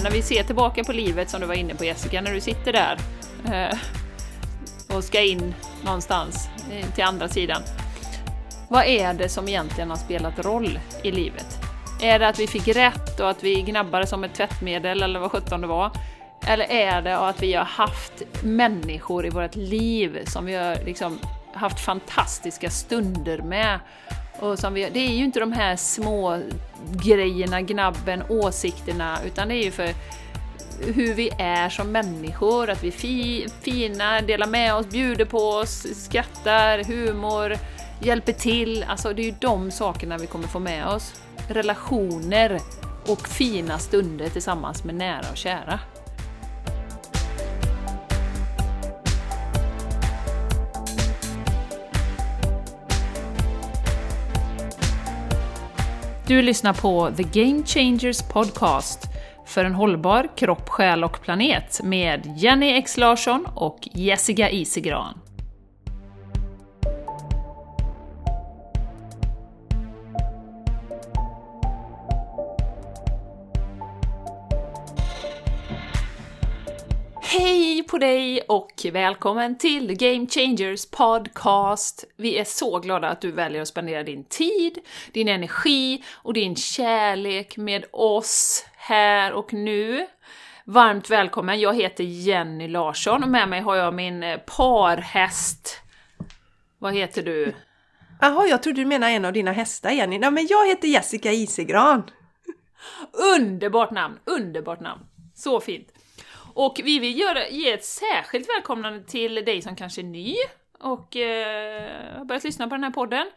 här, när vi ser tillbaka på livet som du var inne på Jessica, när du sitter där eh, och ska in någonstans eh, till andra sidan. Vad är det som egentligen har spelat roll i livet? Är det att vi fick rätt och att vi gnabbade som ett tvättmedel eller vad sjutton det var? Eller är det att vi har haft människor i vårt liv som vi har liksom haft fantastiska stunder med? Och som vi, det är ju inte de här små grejerna, gnabben, åsikterna, utan det är ju för hur vi är som människor, att vi är fi, fina, delar med oss, bjuder på oss, skrattar, humor, hjälper till. Alltså det är ju de sakerna vi kommer få med oss. Relationer och fina stunder tillsammans med nära och kära. Du lyssnar på The Game Changers Podcast för en hållbar kropp, själ och planet med Jenny X Larsson och Jessica Isigran. Hej på dig och välkommen till Game Changers Podcast! Vi är så glada att du väljer att spendera din tid, din energi och din kärlek med oss här och nu. Varmt välkommen! Jag heter Jenny Larsson och med mig har jag min eh, parhäst. Vad heter du? Jaha, jag trodde du menade en av dina hästar Jenny. Nej, men jag heter Jessica Isegran. Underbart namn! Underbart namn! Så fint! Och vi vill göra, ge ett särskilt välkomnande till dig som kanske är ny och eh, har börjat lyssna på den här podden.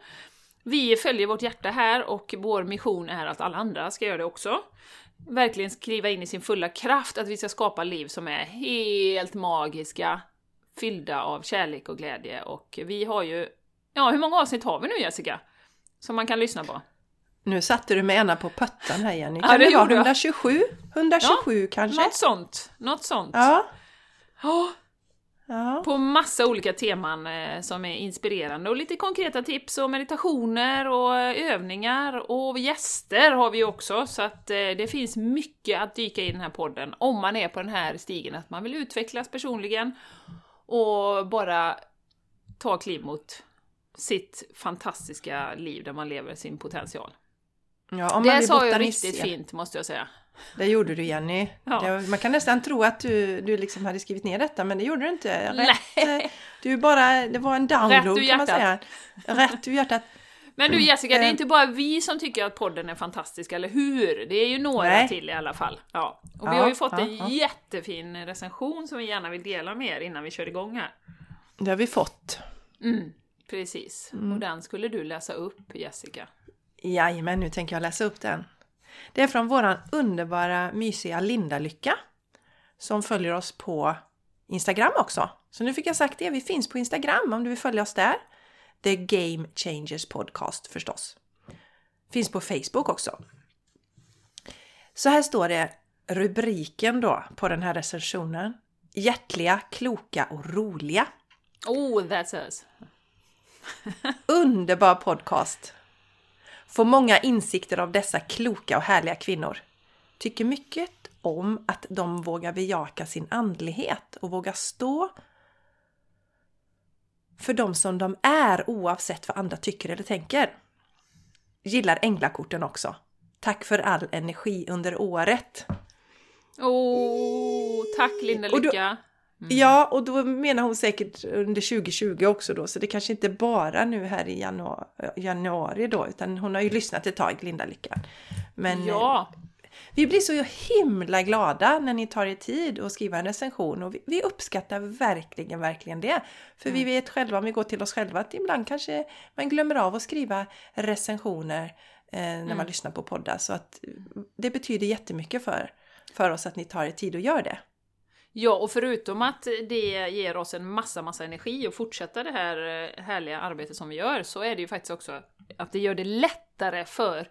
Vi följer vårt hjärta här och vår mission är att alla andra ska göra det också. Verkligen skriva in i sin fulla kraft att vi ska skapa liv som är helt magiska, fyllda av kärlek och glädje. Och vi har ju, ja hur många avsnitt har vi nu Jessica? Som man kan lyssna på? Nu satte du mig ena på puttan här Jenny. Ja, Kan det det vara gjorde jag. 127? 127 kanske? Något sånt, något sånt. Ja. Ja. ja. på massa olika teman eh, som är inspirerande och lite konkreta tips och meditationer och övningar och gäster har vi också så att eh, det finns mycket att dyka i den här podden om man är på den här stigen att man vill utvecklas personligen och bara ta kliv mot sitt fantastiska liv där man lever sin potential. Ja Det sa botanist, riktigt fint måste jag säga. Det gjorde du Jenny. Ja. Det, man kan nästan tro att du, du liksom hade skrivit ner detta men det gjorde du inte. Rätt, eh, du bara, det var en download kan man säga. Rätt ur hjärtat. Men du Jessica, det är Eh. inte bara vi som tycker att podden är fantastisk, eller hur? Det är ju några Nej. till i alla fall. Ja. Och vi Ja, har ju fått ja, en jättefin recension som vi gärna vill dela med er innan vi kör igång här. Det har vi fått. Mm, precis. Mm. Och den skulle du läsa upp, Jessica. Jajamän, nu tänker jag läsa upp den. Det är från våran underbara mysiga Linda Lycka som följer oss på Instagram också. Så nu fick jag sagt det, vi finns på Instagram om du vill följa oss där. The Game Changers Podcast förstås. Finns på Facebook också. Så här står det rubriken då på den här recensionen. Hjärtliga, kloka och roliga. Oh, that's us! Underbar podcast! Får många insikter av dessa kloka och härliga kvinnor. Tycker mycket om att de vågar bejaka sin andlighet och vågar stå för de som de är oavsett vad andra tycker eller tänker. Gillar änglakorten också. Tack för all energi under året. Oh, tack Linda Och Lycka! Ja, och då menar hon säkert under 2020 också då, så det kanske inte bara nu här i januari, januari då, utan hon har ju lyssnat ett tag, Linda Lycka. Men Ja, eh, vi blir så himla glada när ni tar er tid att skriva en recension och vi, vi uppskattar verkligen, verkligen det. För vi vet själva, om vi går till oss själva, att ibland kanske man glömmer av att skriva recensioner eh, när man lyssnar på poddar. Så att eh, det betyder jättemycket för, för oss att ni tar er tid och gör det. Ja, och förutom att det ger oss en massa, massa energi att fortsätta det här eh, härliga arbetet som vi gör, så är det ju faktiskt också att det gör det lättare för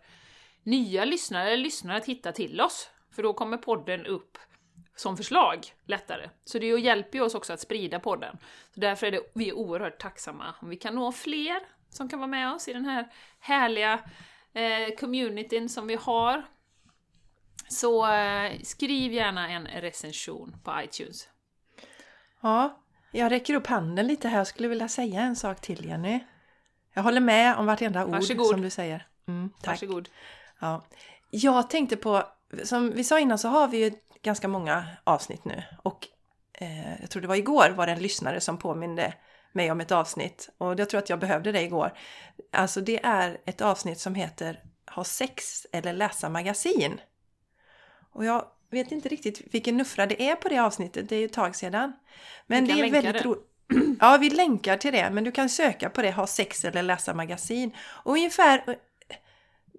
nya lyssnare, lyssnare att hitta till oss. För då kommer podden upp som förslag lättare. Så det hjälper ju oss också att sprida podden. Så därför är det, vi är oerhört tacksamma om vi kan nå fler som kan vara med oss i den här härliga eh, communityn som vi har. Så eh, skriv gärna en recension på iTunes. Ja, jag räcker upp handen lite här. Jag skulle vilja säga en sak till Jenny. Jag håller med om vartenda ord Varsågod. som du säger. Mm, tack. Varsågod. Ja. Jag tänkte på, som vi sa innan så har vi ju ganska många avsnitt nu. Och eh, jag tror det var igår var det en lyssnare som påminde mig om ett avsnitt. Och jag tror att jag behövde det igår. Alltså det är ett avsnitt som heter Ha sex eller läsa magasin. Och jag vet inte riktigt vilken nuffra det är på det avsnittet, det är ju ett tag sedan. Men det är väldigt roligt. Ja, vi länkar till det, men du kan söka på det, ha sex eller läsa magasin. Och ungefär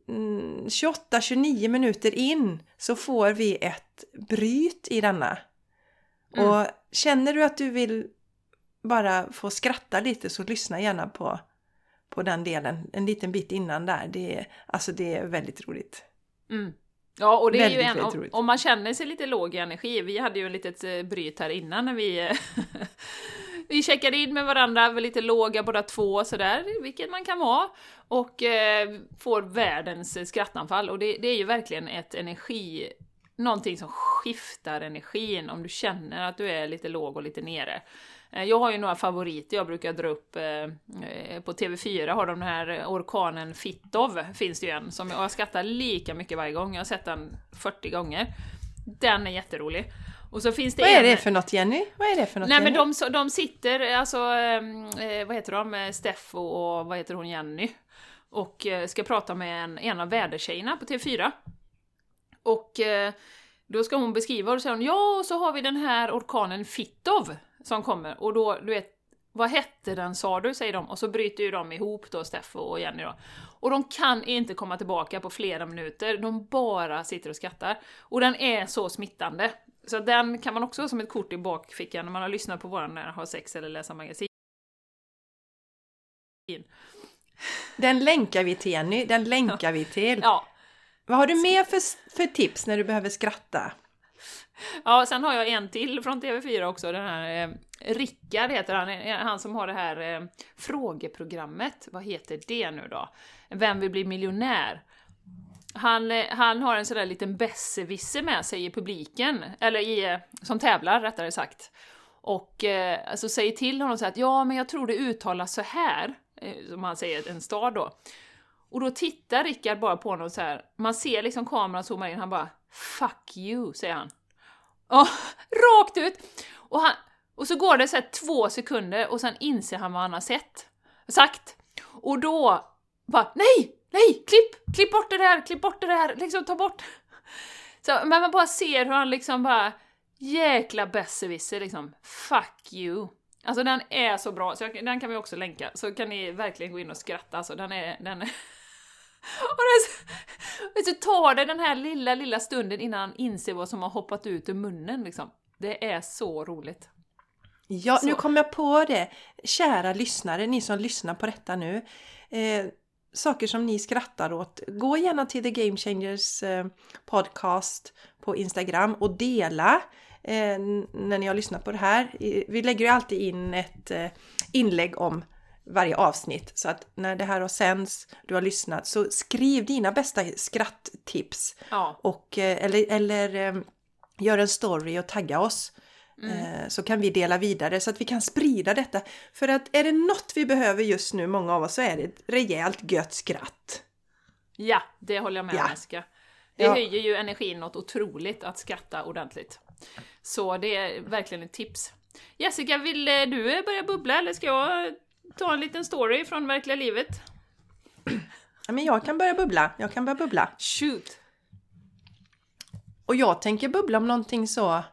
mm, 28-29 minuter in så får vi ett bryt i denna. Mm. Och känner du att du vill bara få skratta lite så lyssna gärna på, på den delen en liten bit innan där. Det är, alltså det är väldigt roligt. Mm. Ja, och det är ju en, om, om man känner sig lite låg i energi, vi hade ju en litet eh, bryt här innan när vi eh, Vi checkade in med varandra, var lite låga båda två sådär, vilket man kan vara. Och eh, får världens skrattanfall. Och det, det är ju verkligen ett energi... Någonting som skiftar energin om du känner att du är lite låg och lite nere. Eh, Jag har ju några favoriter jag brukar dra upp. eh, eh, På TV4 har de den här orkanen Fittov, finns det ju en, som jag skrattar lika mycket varje gång. Jag har sett den 40 gånger. Den är jätterolig. Och så finns det Vad är en... det för något Jenny? Vad är det för något Nej men Jenny? de, de sitter, alltså, vad heter de, Steffo och vad heter hon, Jenny? Och ska prata med en, en av vädertjejerna på TV4. Och då ska hon beskriva och då säger hon ja, och så har vi den här orkanen Fittov som kommer. Och då, du vet, vad hette den sa du, säger de. Och så bryter ju de ihop då, Steffo och Jenny då. Och de kan inte komma tillbaka på flera minuter, de bara sitter och skrattar. Och den är så smittande. Så den kan man också ha som ett kort i bakfickan när man har lyssnat på våran när har sex eller läsa magasin. Den länkar vi till Jenny, den länkar vi till. Ja, Vad har du mer för, för tips när du behöver skratta? Ja, sen har jag en till från TV4 också, den här eh, Rickard heter han, eh, han som har det här eh, frågeprogrammet. Vad heter det nu då? Vem vill bli miljonär? Han, eh, han har en sån där liten besserwisser med sig i publiken, eller i, eh, som tävlar rättare sagt. Och eh, alltså säger till honom så här att ja, men jag tror det uttalas så här, eh, som han säger, en stad då. Och då tittar Rickard bara på honom så här. man ser liksom kameran zoomar in, han bara 'Fuck you' säger han. Ja, rakt ut! Och, han, och så går det så här två sekunder och sen inser han vad han har sett, sagt. Och då bara nej, nej, klipp, klipp bort det där, klipp bort det där, liksom ta bort. Så, men man bara ser hur han liksom bara jäkla besserwisser liksom, fuck you. Alltså den är så bra, så jag, den kan vi också länka, så kan ni verkligen gå in och skratta, alltså den är, den är och så, så tar det den här lilla, lilla stunden innan han inser vad som har hoppat ut ur munnen liksom. Det är så roligt. Ja, Så. nu kom jag på det. Kära lyssnare, ni som lyssnar på detta nu. Eh, saker som ni skrattar åt. Gå gärna till The Game Changers eh, podcast på Instagram och dela eh, när ni har lyssnat på det här. Vi lägger ju alltid in ett eh, inlägg om varje avsnitt så att när det här har sänds, du har lyssnat, så skriv dina bästa skratttips Ja, och, eh, eller, eller eh, gör en story och tagga oss. Eh, Så kan vi dela vidare så att vi kan sprida detta. För att är det något vi behöver just nu, många av oss, så är det ett rejält gött skratt. ja det håller jag med Ja. om Jessica. Det Ja. höjer ju energin något otroligt att skratta ordentligt. Så det är verkligen ett tips. Jessica, vill du börja bubbla eller ska jag ta en liten story från verkliga livet? Ja, men jag kan börja bubbla, jag kan börja bubbla. Shoot! Och jag tänker bubbla om någonting så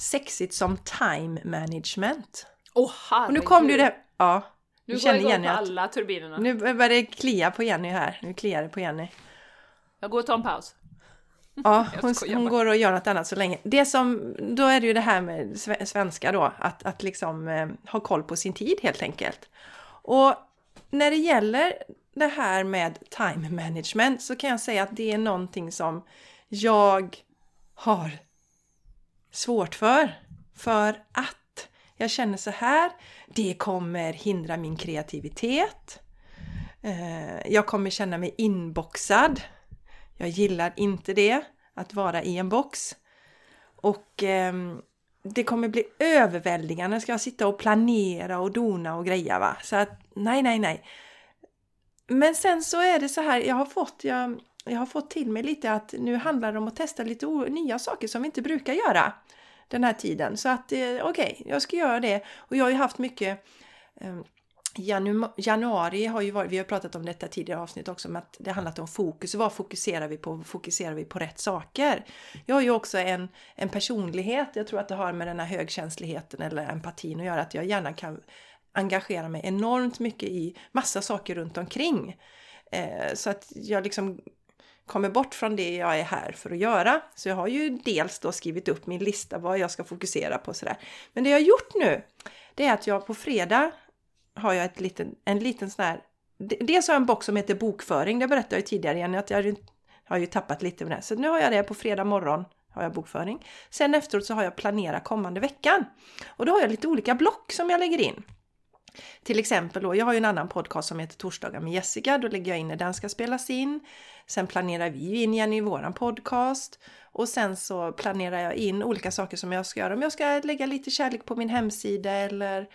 sexigt som time management. Åh herregud! Och nu kom ju det... Ja, Nu går jag känner igång på alla turbinerna. Nu börjar det klia på Jenny här. Nu kliar det på Jenny. Jag går och tar en paus. Ja, hon, hon går och gör något annat så länge. Det som, då är det ju det här med sve- svenska då, att, att liksom eh, ha koll på sin tid helt enkelt. Och när det gäller det här med time management så kan jag säga att det är någonting som jag har svårt för. För att jag känner så här, det kommer hindra min kreativitet. Eh, Jag kommer känna mig inboxad. Jag gillar inte det. att vara i en box. Och eh, det kommer bli överväldigande. Ska jag sitta och planera och dona och greja va? Så att nej, nej, nej. Men sen så är det så här, jag har fått, jag, jag har fått till mig lite att nu handlar det om att testa lite nya saker som vi inte brukar göra den här tiden. Så att eh, okej, okay, jag ska göra det. Och jag har ju haft mycket eh, januari har ju varit, vi har pratat om detta tidigare avsnitt också, men att det handlat om fokus. Vad fokuserar vi på? Fokuserar vi på rätt saker? Jag har ju också en, en personlighet, jag tror att det har med den här högkänsligheten eller empatin att göra, att jag gärna kan engagera mig enormt mycket i massa saker runt omkring. Eh, så att jag liksom kommer bort från det jag är här för att göra. Så jag har ju dels då skrivit upp min lista vad jag ska fokusera på sådär. Men det jag har gjort nu, det är att jag på fredag har jag ett liten, en liten sån här... Dels har jag en box som heter bokföring, det berättade jag ju tidigare igen, att jag har ju tappat lite med det. Så nu har jag det på fredag morgon, har jag bokföring. Sen efteråt så har jag planera kommande veckan. Och då har jag lite olika block som jag lägger in. Till exempel då, jag har ju en annan podcast som heter Torsdagar med Jessica, då lägger jag in när den ska spelas in. Sen planerar vi ju in igen i våran podcast och sen så planerar jag in olika saker som jag ska göra. Om jag ska lägga lite kärlek på min hemsida eller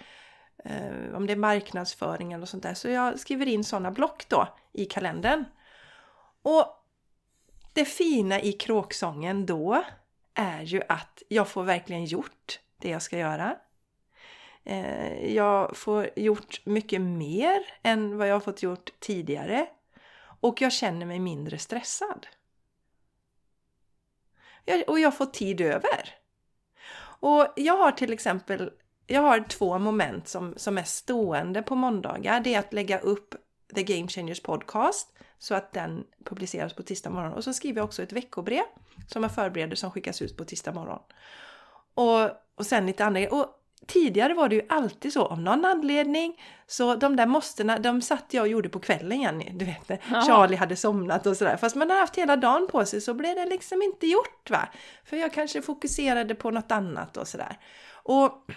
eh, om det är marknadsföring eller sånt där. Så jag skriver in sådana block då i kalendern. Och det fina i kråksången då är ju att jag får verkligen gjort det jag ska göra. Eh, jag får gjort mycket mer än vad jag har fått gjort tidigare. Och jag känner mig mindre stressad. Och jag får tid över. Och jag har till exempel jag har två moment som, som är stående på måndagar. Det är att lägga upp The Game Changers Podcast så att den publiceras på tisdag morgon. Och så skriver jag också ett veckobrev som jag förbereder som skickas ut på tisdag morgon. Och, och sen lite andra Och tidigare var det ju alltid så av någon anledning. Så de där måstena, de satt jag och gjorde på kvällen Jenny. Du vet, Aha. Charlie hade somnat och sådär. Fast man har haft hela dagen på sig så blev det liksom inte gjort va. För jag kanske fokuserade på något annat och sådär. Och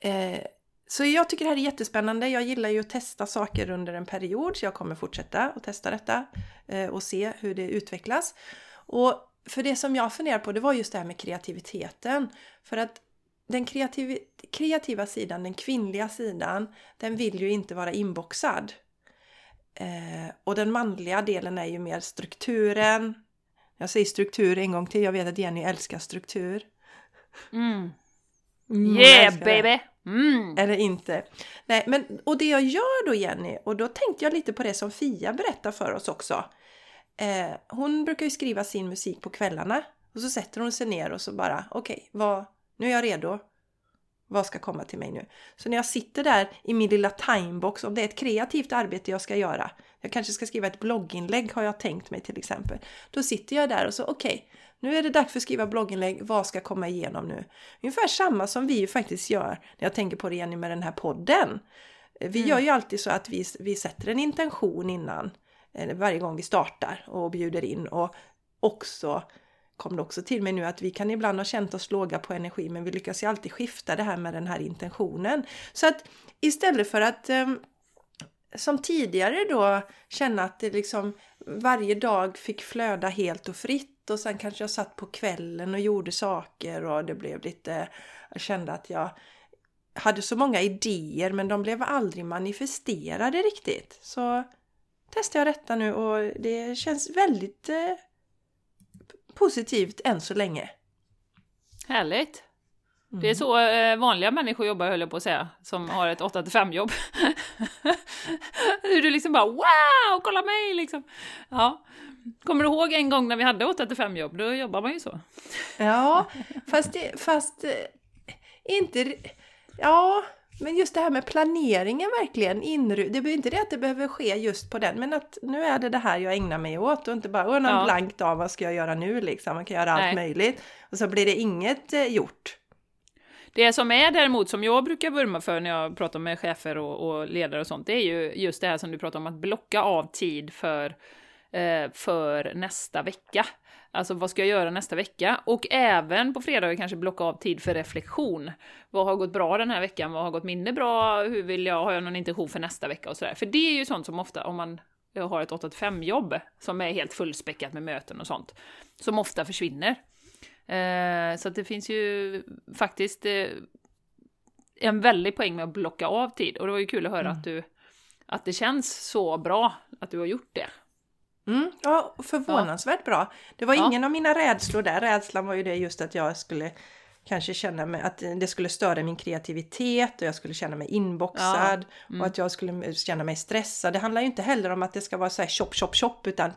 Eh, så jag tycker det här är jättespännande. Jag gillar ju att testa saker under en period, så jag kommer fortsätta att testa detta eh, och se hur det utvecklas. Och för det som jag funderar på, det var just det här med kreativiteten. För att den kreativ kreativa sidan, den kvinnliga sidan, den vill ju inte vara inboxad. Eh, och den manliga delen är ju mer strukturen. Jag säger struktur en gång till, jag vet att Jenny älskar struktur. Mm. Mm, yeah baby! Mm. Eller inte. Nej, men, och det jag gör då Jenny, och då tänkte jag lite på det som Fia berättar för oss också. Eh, hon brukar ju skriva sin musik på kvällarna och så sätter hon sig ner och så bara okej, okay, nu är jag redo. Vad ska komma till mig nu? Så när jag sitter där i min lilla timebox, om det är ett kreativt arbete jag ska göra, jag kanske ska skriva ett blogginlägg har jag tänkt mig till exempel. Då sitter jag där och så okej, okay, nu är det dags för att skriva blogginlägg. Vad ska komma igenom nu? Ungefär samma som vi ju faktiskt gör när jag tänker på det igen med den här podden. Vi mm. gör ju alltid så att vi, vi sätter en intention innan eh, varje gång vi startar och bjuder in och också kom det också till mig nu att vi kan ibland ha känt oss låga på energi men vi lyckas ju alltid skifta det här med den här intentionen. Så att istället för att um, som tidigare då känna att det liksom varje dag fick flöda helt och fritt och sen kanske jag satt på kvällen och gjorde saker och det blev lite, jag kände att jag hade så många idéer men de blev aldrig manifesterade riktigt. Så testar jag detta nu och det känns väldigt eh, positivt än så länge. Härligt! Mm. Det är så eh, vanliga människor jobbar höll jag på att säga, som har ett 8-5 jobb. Du liksom bara wow, kolla mig liksom. Ja. Kommer du ihåg en gång när vi hade 8-5 jobb? Då jobbar man ju så. Ja, fast, det, fast eh, inte... Ja, men just det här med planeringen verkligen, inru det behöver inte det att det behöver ske just på den, men att nu är det det här jag ägnar mig åt och inte bara åh, ja. blankt av vad ska jag göra nu liksom, man kan göra allt Nej. möjligt och så blir det inget eh, gjort. Det som är däremot, som jag brukar vurma för när jag pratar med chefer och, och ledare och sånt, det är ju just det här som du pratar om, att blocka av tid för, eh, för nästa vecka. Alltså vad ska jag göra nästa vecka? Och även på fredagar kanske blocka av tid för reflektion. Vad har gått bra den här veckan? Vad har gått mindre bra? Hur vill jag? Har jag någon intention för nästa vecka och sådär? För det är ju sånt som ofta, om man har ett 8-5 jobb som är helt fullspäckat med möten och sånt, som ofta försvinner. Eh, så att det finns ju faktiskt eh, en väldig poäng med att blocka av tid och det var ju kul att höra Mm. att du att det känns så bra att du har gjort det. Mm, ja, förvånansvärt bra. Det var Ja. ingen av mina rädslor där. Rädslan var ju det just att jag skulle kanske känna mig, att det skulle störa min kreativitet och jag skulle känna mig inboxad Mm. och att jag skulle känna mig stressad. Det handlar ju inte heller om att det ska vara så här chop, chop, chop utan,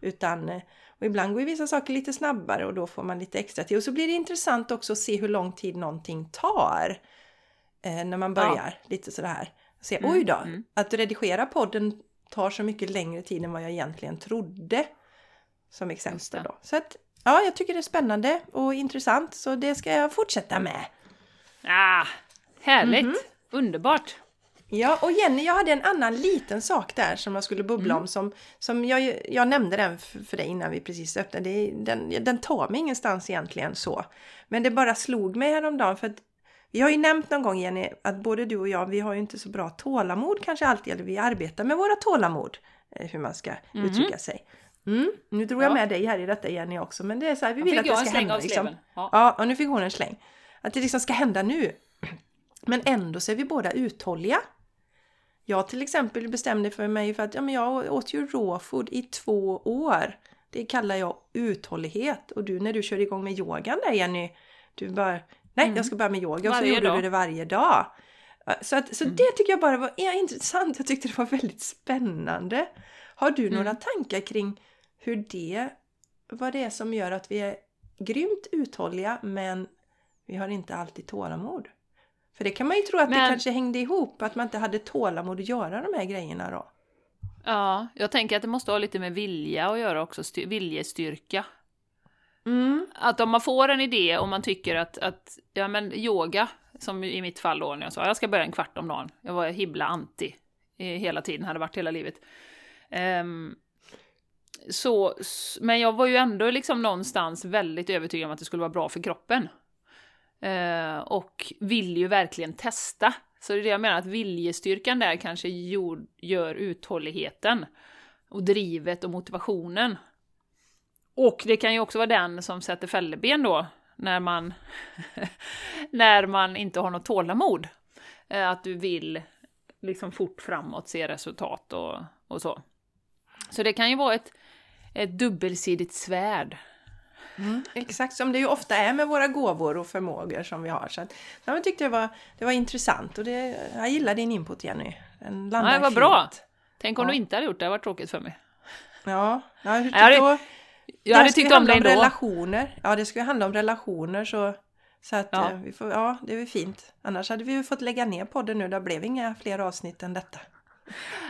utan eh, och ibland går ju vissa saker lite snabbare och då får man lite extra tid. Och så blir det intressant också att se hur lång tid någonting tar eh, när man börjar lite sådär. Se, Mm, oj då, mm. att redigera podden tar så mycket längre tid än vad jag egentligen trodde. Som exempel då. Så att, ja, jag tycker det är spännande och intressant så det ska jag fortsätta med. Ah, härligt! Mhm. Underbart! Ja, och Jenny, jag hade en annan liten sak där som jag skulle bubbla om som, som jag, jag nämnde den för, dig innan vi precis öppnade. Det, den, den tar mig ingenstans egentligen så. Men det bara slog mig häromdagen för att vi har ju nämnt någon gång Jenny att både du och jag, vi har ju inte så bra tålamod kanske alltid, eller vi arbetar med våra tålamod, eh, hur man ska Mhm. uttrycka sig. Mm. Nu drog jag Ja. med dig här i detta Jenny också, men det är så här, vi vill att det jag ska hända liksom. Ja. Ja, och nu fick hon en släng. Att det liksom ska hända nu. Men ändå så är vi båda uthålliga. Jag till exempel bestämde för mig för att ja, men jag åt ju rawfood i två år. Det kallar jag uthållighet. Och du när du kör igång med yogan där Jenny, du bara nej jag ska börja med yoga och så Mm. Gjorde dag. du det varje dag. Så, att, så det tycker jag bara var ja, intressant. Jag tyckte det var väldigt spännande. Har du några Mm. tankar kring hur det, vad det är som gör att vi är grymt uthålliga men vi har inte alltid tålamod? För det kan man ju tro att det Men- kanske hängde ihop, att man inte hade tålamod att göra de här grejerna då. Ja, jag tänker att det måste ha lite med vilja att göra också, styr- viljestyrka. Mm. Att om man får en idé och man tycker att, att ja men yoga, som i mitt fall då när jag sa jag ska börja en kvart om dagen. Jag var himla anti eh, hela tiden, hade varit hela livet. Ehm, så, men jag var ju ändå liksom någonstans väldigt övertygad om att det skulle vara bra för kroppen. Eh, och vill ju verkligen testa. Så det är det jag menar, att viljestyrkan där kanske gör uthålligheten. Och drivet och motivationen. Och det kan ju också vara den som sätter fälleben då, när man, när man inte har något tålamod. Eh, Att du vill liksom fort framåt se resultat och, och så. Så det kan ju vara ett, ett dubbelsidigt svärd. Mm, exakt som det ju ofta är med våra gåvor och förmågor som vi har. Så att, ja, jag tyckte det var, det var intressant och det, jag gillar din input Jenny. Den landar Ja, det var fint. bra. Tänk om Ja. du inte hade gjort det, det var tråkigt för mig. Ja, ja hur, Jag hade- då, Jag det hade tyckt om dig ändå. relationer. Ja, det ju handla om relationer så, så att Ja. ja. vi får, ja, det är väl fint. Annars hade vi ju fått lägga ner podden nu. Det blev inga fler avsnitt än detta.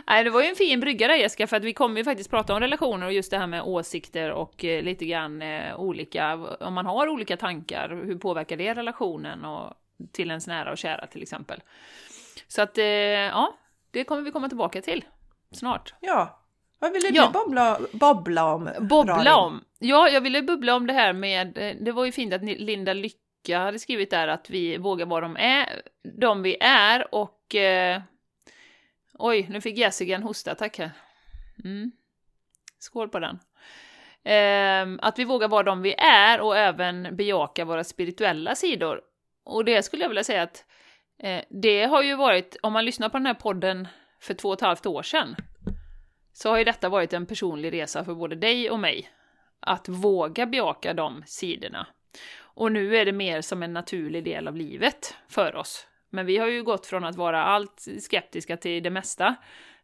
Nej, det var ju en fin brygga där Jessica, för att vi kommer ju faktiskt prata om relationer och just det här med åsikter och eh, lite grann eh, olika, om man har olika tankar, hur påverkar det relationen och till ens nära och kära till exempel. Så att, eh, ja, det kommer vi komma tillbaka till snart. Ja, vad ville Ja. du bobbla, bobbla om? Bobbla Rarin? om! Ja, jag ville bubbla om det här med, det var ju fint att Linda Lycka hade skrivit där att vi vågar vara de är, de vi är och... Eh, oj, nu fick Jessica en hostattack här. Mm. Skål på den. Eh, att vi vågar vara de vi är och även bejaka våra spirituella sidor. Och det skulle jag vilja säga att eh, det har ju varit, om man lyssnar på den här podden för två och ett halvt år sedan, så har ju detta varit en personlig resa för både dig och mig. Att våga bejaka de sidorna. Och nu är det mer som en naturlig del av livet för oss. Men vi har ju gått från att vara allt skeptiska till det mesta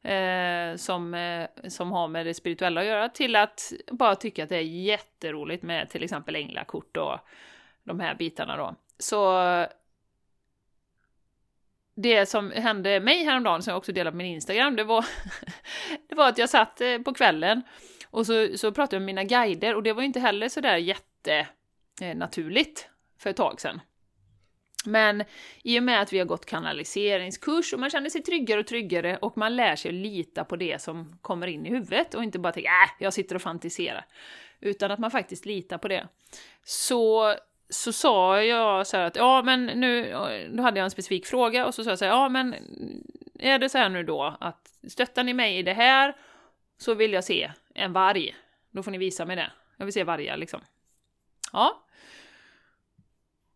eh, som, eh, som har med det spirituella att göra till att bara tycka att det är jätteroligt med till exempel änglakort och de här bitarna då. Så det som hände mig häromdagen, som jag också delade på min Instagram, det var, det var att jag satt eh, på kvällen och så, så pratade jag med mina guider och det var ju inte heller sådär jättenaturligt eh, för ett tag sedan. Men i och med att vi har gått kanaliseringskurs och man känner sig tryggare och tryggare och man lär sig att lita på det som kommer in i huvudet och inte bara tänka äh, jag sitter och fantiserar. Utan att man faktiskt litar på det. Så, så sa jag så här att ja men nu, då hade jag en specifik fråga och så sa jag så här, ja men är det så här nu då att stöttar ni mig i det här så vill jag se en varg. Då får ni visa mig det. Jag vill se vargar liksom. Ja.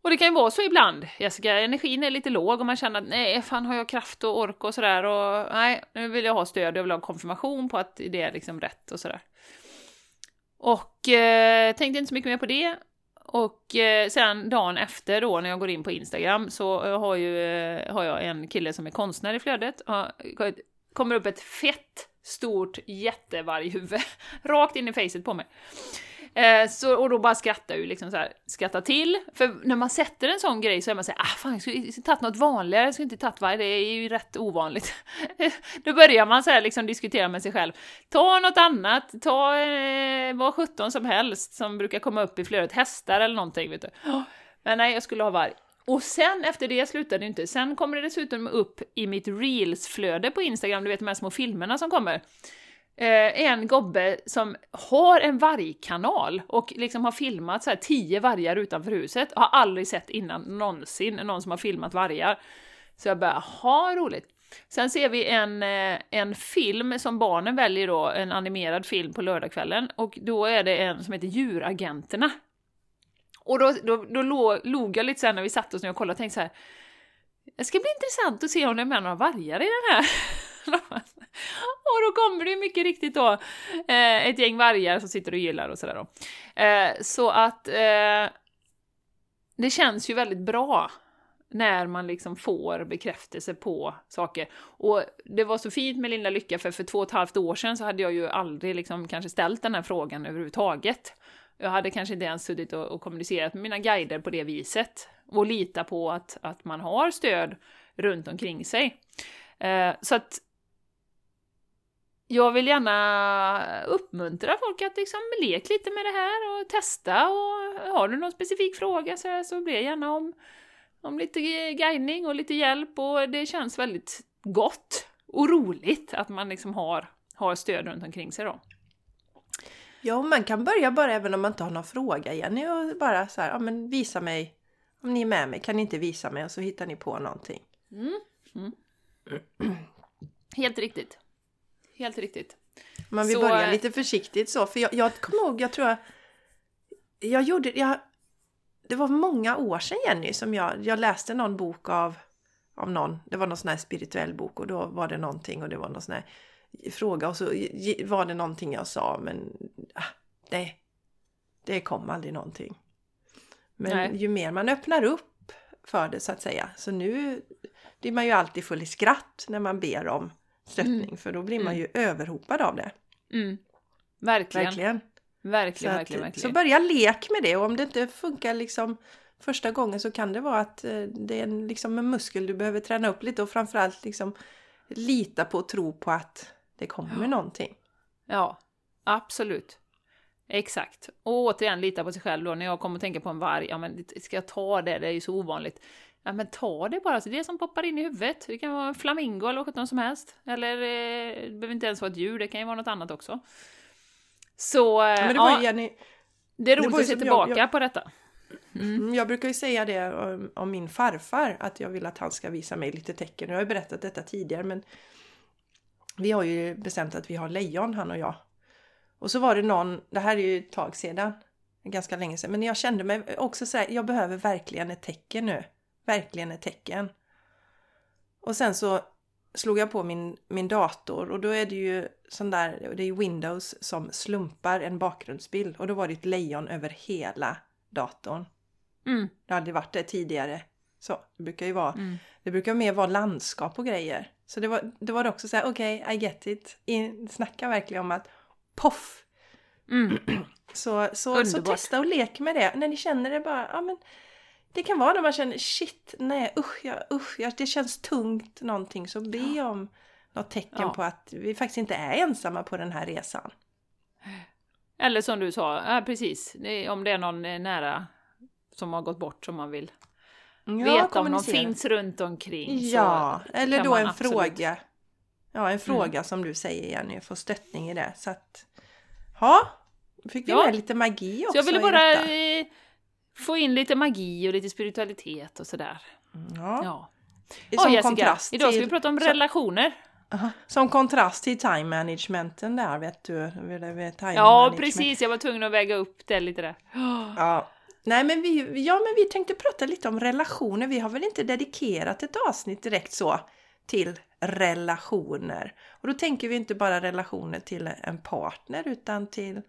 Och det kan ju vara så ibland, Jessica, energin är lite låg och man känner att nej, fan har jag kraft och ork och sådär och nej, nu vill jag ha stöd, jag vill ha konfirmation på att det är liksom rätt och sådär. Och eh, tänkte inte så mycket mer på det. Och eh, sen dagen efter då när jag går in på Instagram så eh, har, ju, eh, har jag en kille som är konstnär i flödet. och kommer upp ett fett stort jättevarghuvud rakt in i facet på mig. Eh, så, och då bara skrattar ju liksom så här, skrattar till. För när man sätter en sån grej så är man såhär, ah fan jag skulle tagit något vanligare, jag skulle inte tagit varg, det är ju rätt ovanligt. då börjar man så här liksom diskutera med sig själv. Ta något annat, ta eh, vad sjutton som helst som brukar komma upp i flödet, hästar eller någonting vet du. Men nej, jag skulle ha varg. Och sen efter det slutade det inte. Sen kommer det dessutom upp i mitt reels-flöde på Instagram, du vet de här små filmerna som kommer. Eh, en gobbe som har en vargkanal och liksom har filmat så här tio vargar utanför huset. Har aldrig sett innan någonsin någon som har filmat vargar. Så jag bara, ha roligt. Sen ser vi en, eh, en film som barnen väljer då, en animerad film på lördagskvällen och då är det en som heter Djuragenterna. Och då, då, då log jag lite sen när vi satt oss ner och kollade och tänkte så här. Det ska bli intressant att se om det är med några vargar i den här. och då kommer det ju mycket riktigt då eh, ett gäng vargar som sitter och gillar och sådär då. Eh, så att eh, det känns ju väldigt bra när man liksom får bekräftelse på saker. Och det var så fint med Linda Lycka, för för två och ett halvt år sedan så hade jag ju aldrig liksom kanske ställt den här frågan överhuvudtaget. Jag hade kanske inte ens suttit och, och kommunicerat med mina guider på det viset och lita på att, att man har stöd runt omkring sig. Eh, så att jag vill gärna uppmuntra folk att liksom leka lite med det här och testa och har du någon specifik fråga så, så be gärna om, om lite guidning och lite hjälp och det känns väldigt gott och roligt att man liksom har, har stöd runt omkring sig då. Ja, man kan börja bara även om man inte har någon fråga Jenny och bara så här, ja men visa mig, om ni är med mig, kan ni inte visa mig och så hittar ni på någonting. Mm. Mm. Helt riktigt. Helt riktigt. Man vill så, börja lite försiktigt så, för jag, jag kommer ihåg, jag tror jag, jag gjorde, jag, det var många år sedan Jenny som jag, jag läste någon bok av, av någon, det var någon sån här spirituell bok och då var det någonting och det var någon sån här fråga och så var det någonting jag sa men ah, det, det kom aldrig någonting. Men Nej. ju mer man öppnar upp för det så att säga, så nu blir man ju alltid full i skratt när man ber om stöttning mm. för då blir man ju mm. överhopad av det. Mm. Verkligen. Verkligen. Verkligen, så, verkligen, verkligen. så börja lek med det och om det inte funkar liksom första gången så kan det vara att eh, det är en, liksom en muskel du behöver träna upp lite och framförallt liksom lita på och tro på att det kommer ja. någonting. Ja, absolut. Exakt. Och återigen lita på sig själv då när jag kommer att tänka på en varg. Ja men ska jag ta det? Det är ju så ovanligt. Ja men ta det bara, så det som poppar in i huvudet. Det kan vara en flamingo eller något som helst. Eller eh, det behöver inte ens vara ett djur, det kan ju vara något annat också. Så ja, men det, var ja, Jenny, det är roligt det att se tillbaka jag, jag, på detta. Mm. mm. Jag brukar ju säga det om, om, min farfar, att jag vill att han ska visa mig lite tecken. Jag har ju berättat detta tidigare men vi har ju bestämt att vi har lejon han och jag. Och så var det någon, det här är ju ett tag sedan, ganska länge sedan, men jag kände mig också så här, jag behöver verkligen ett tecken nu. Verkligen ett tecken. Och sen så slog jag på min, min dator och då är det ju sån där, det är Windows som slumpar en bakgrundsbild och då var det ett lejon över hela datorn. Mm. Det hade varit det tidigare. Så, det brukar ju vara, mm. det brukar mer vara landskap och grejer. Så det var, det var också så här, okej, okay, I get it. In, snacka verkligen om att poff! Mm. Så, så, så testa och lek med det. När ni känner det bara, ja men det kan vara när man känner shit, nej usch, ja, usch ja, det känns tungt någonting. Så be ja. om något tecken ja. på att vi faktiskt inte är ensamma på den här resan. Eller som du sa, ja, precis, om det är någon nära som har gått bort som man vill ja, veta om någon finns runt omkring. Ja, eller då en absolut... fråga. Ja, en fråga mm. som du säger Jenny, få stöttning i det. Så att, ja, fick vi ja. med lite magi också Så jag ville bara eh, få in lite magi och lite spiritualitet och sådär. Ja. ja. Som oh, Jessica, kontrast idag ska vi prata om relationer. Som kontrast till time managementen där, vet du. Time ja, precis. Jag var tvungen att väga upp det lite där. Ja. Nej, men vi, ja, men vi tänkte prata lite om relationer. Vi har väl inte dedikerat ett avsnitt direkt så till relationer. Och då tänker vi inte bara relationer till en partner utan till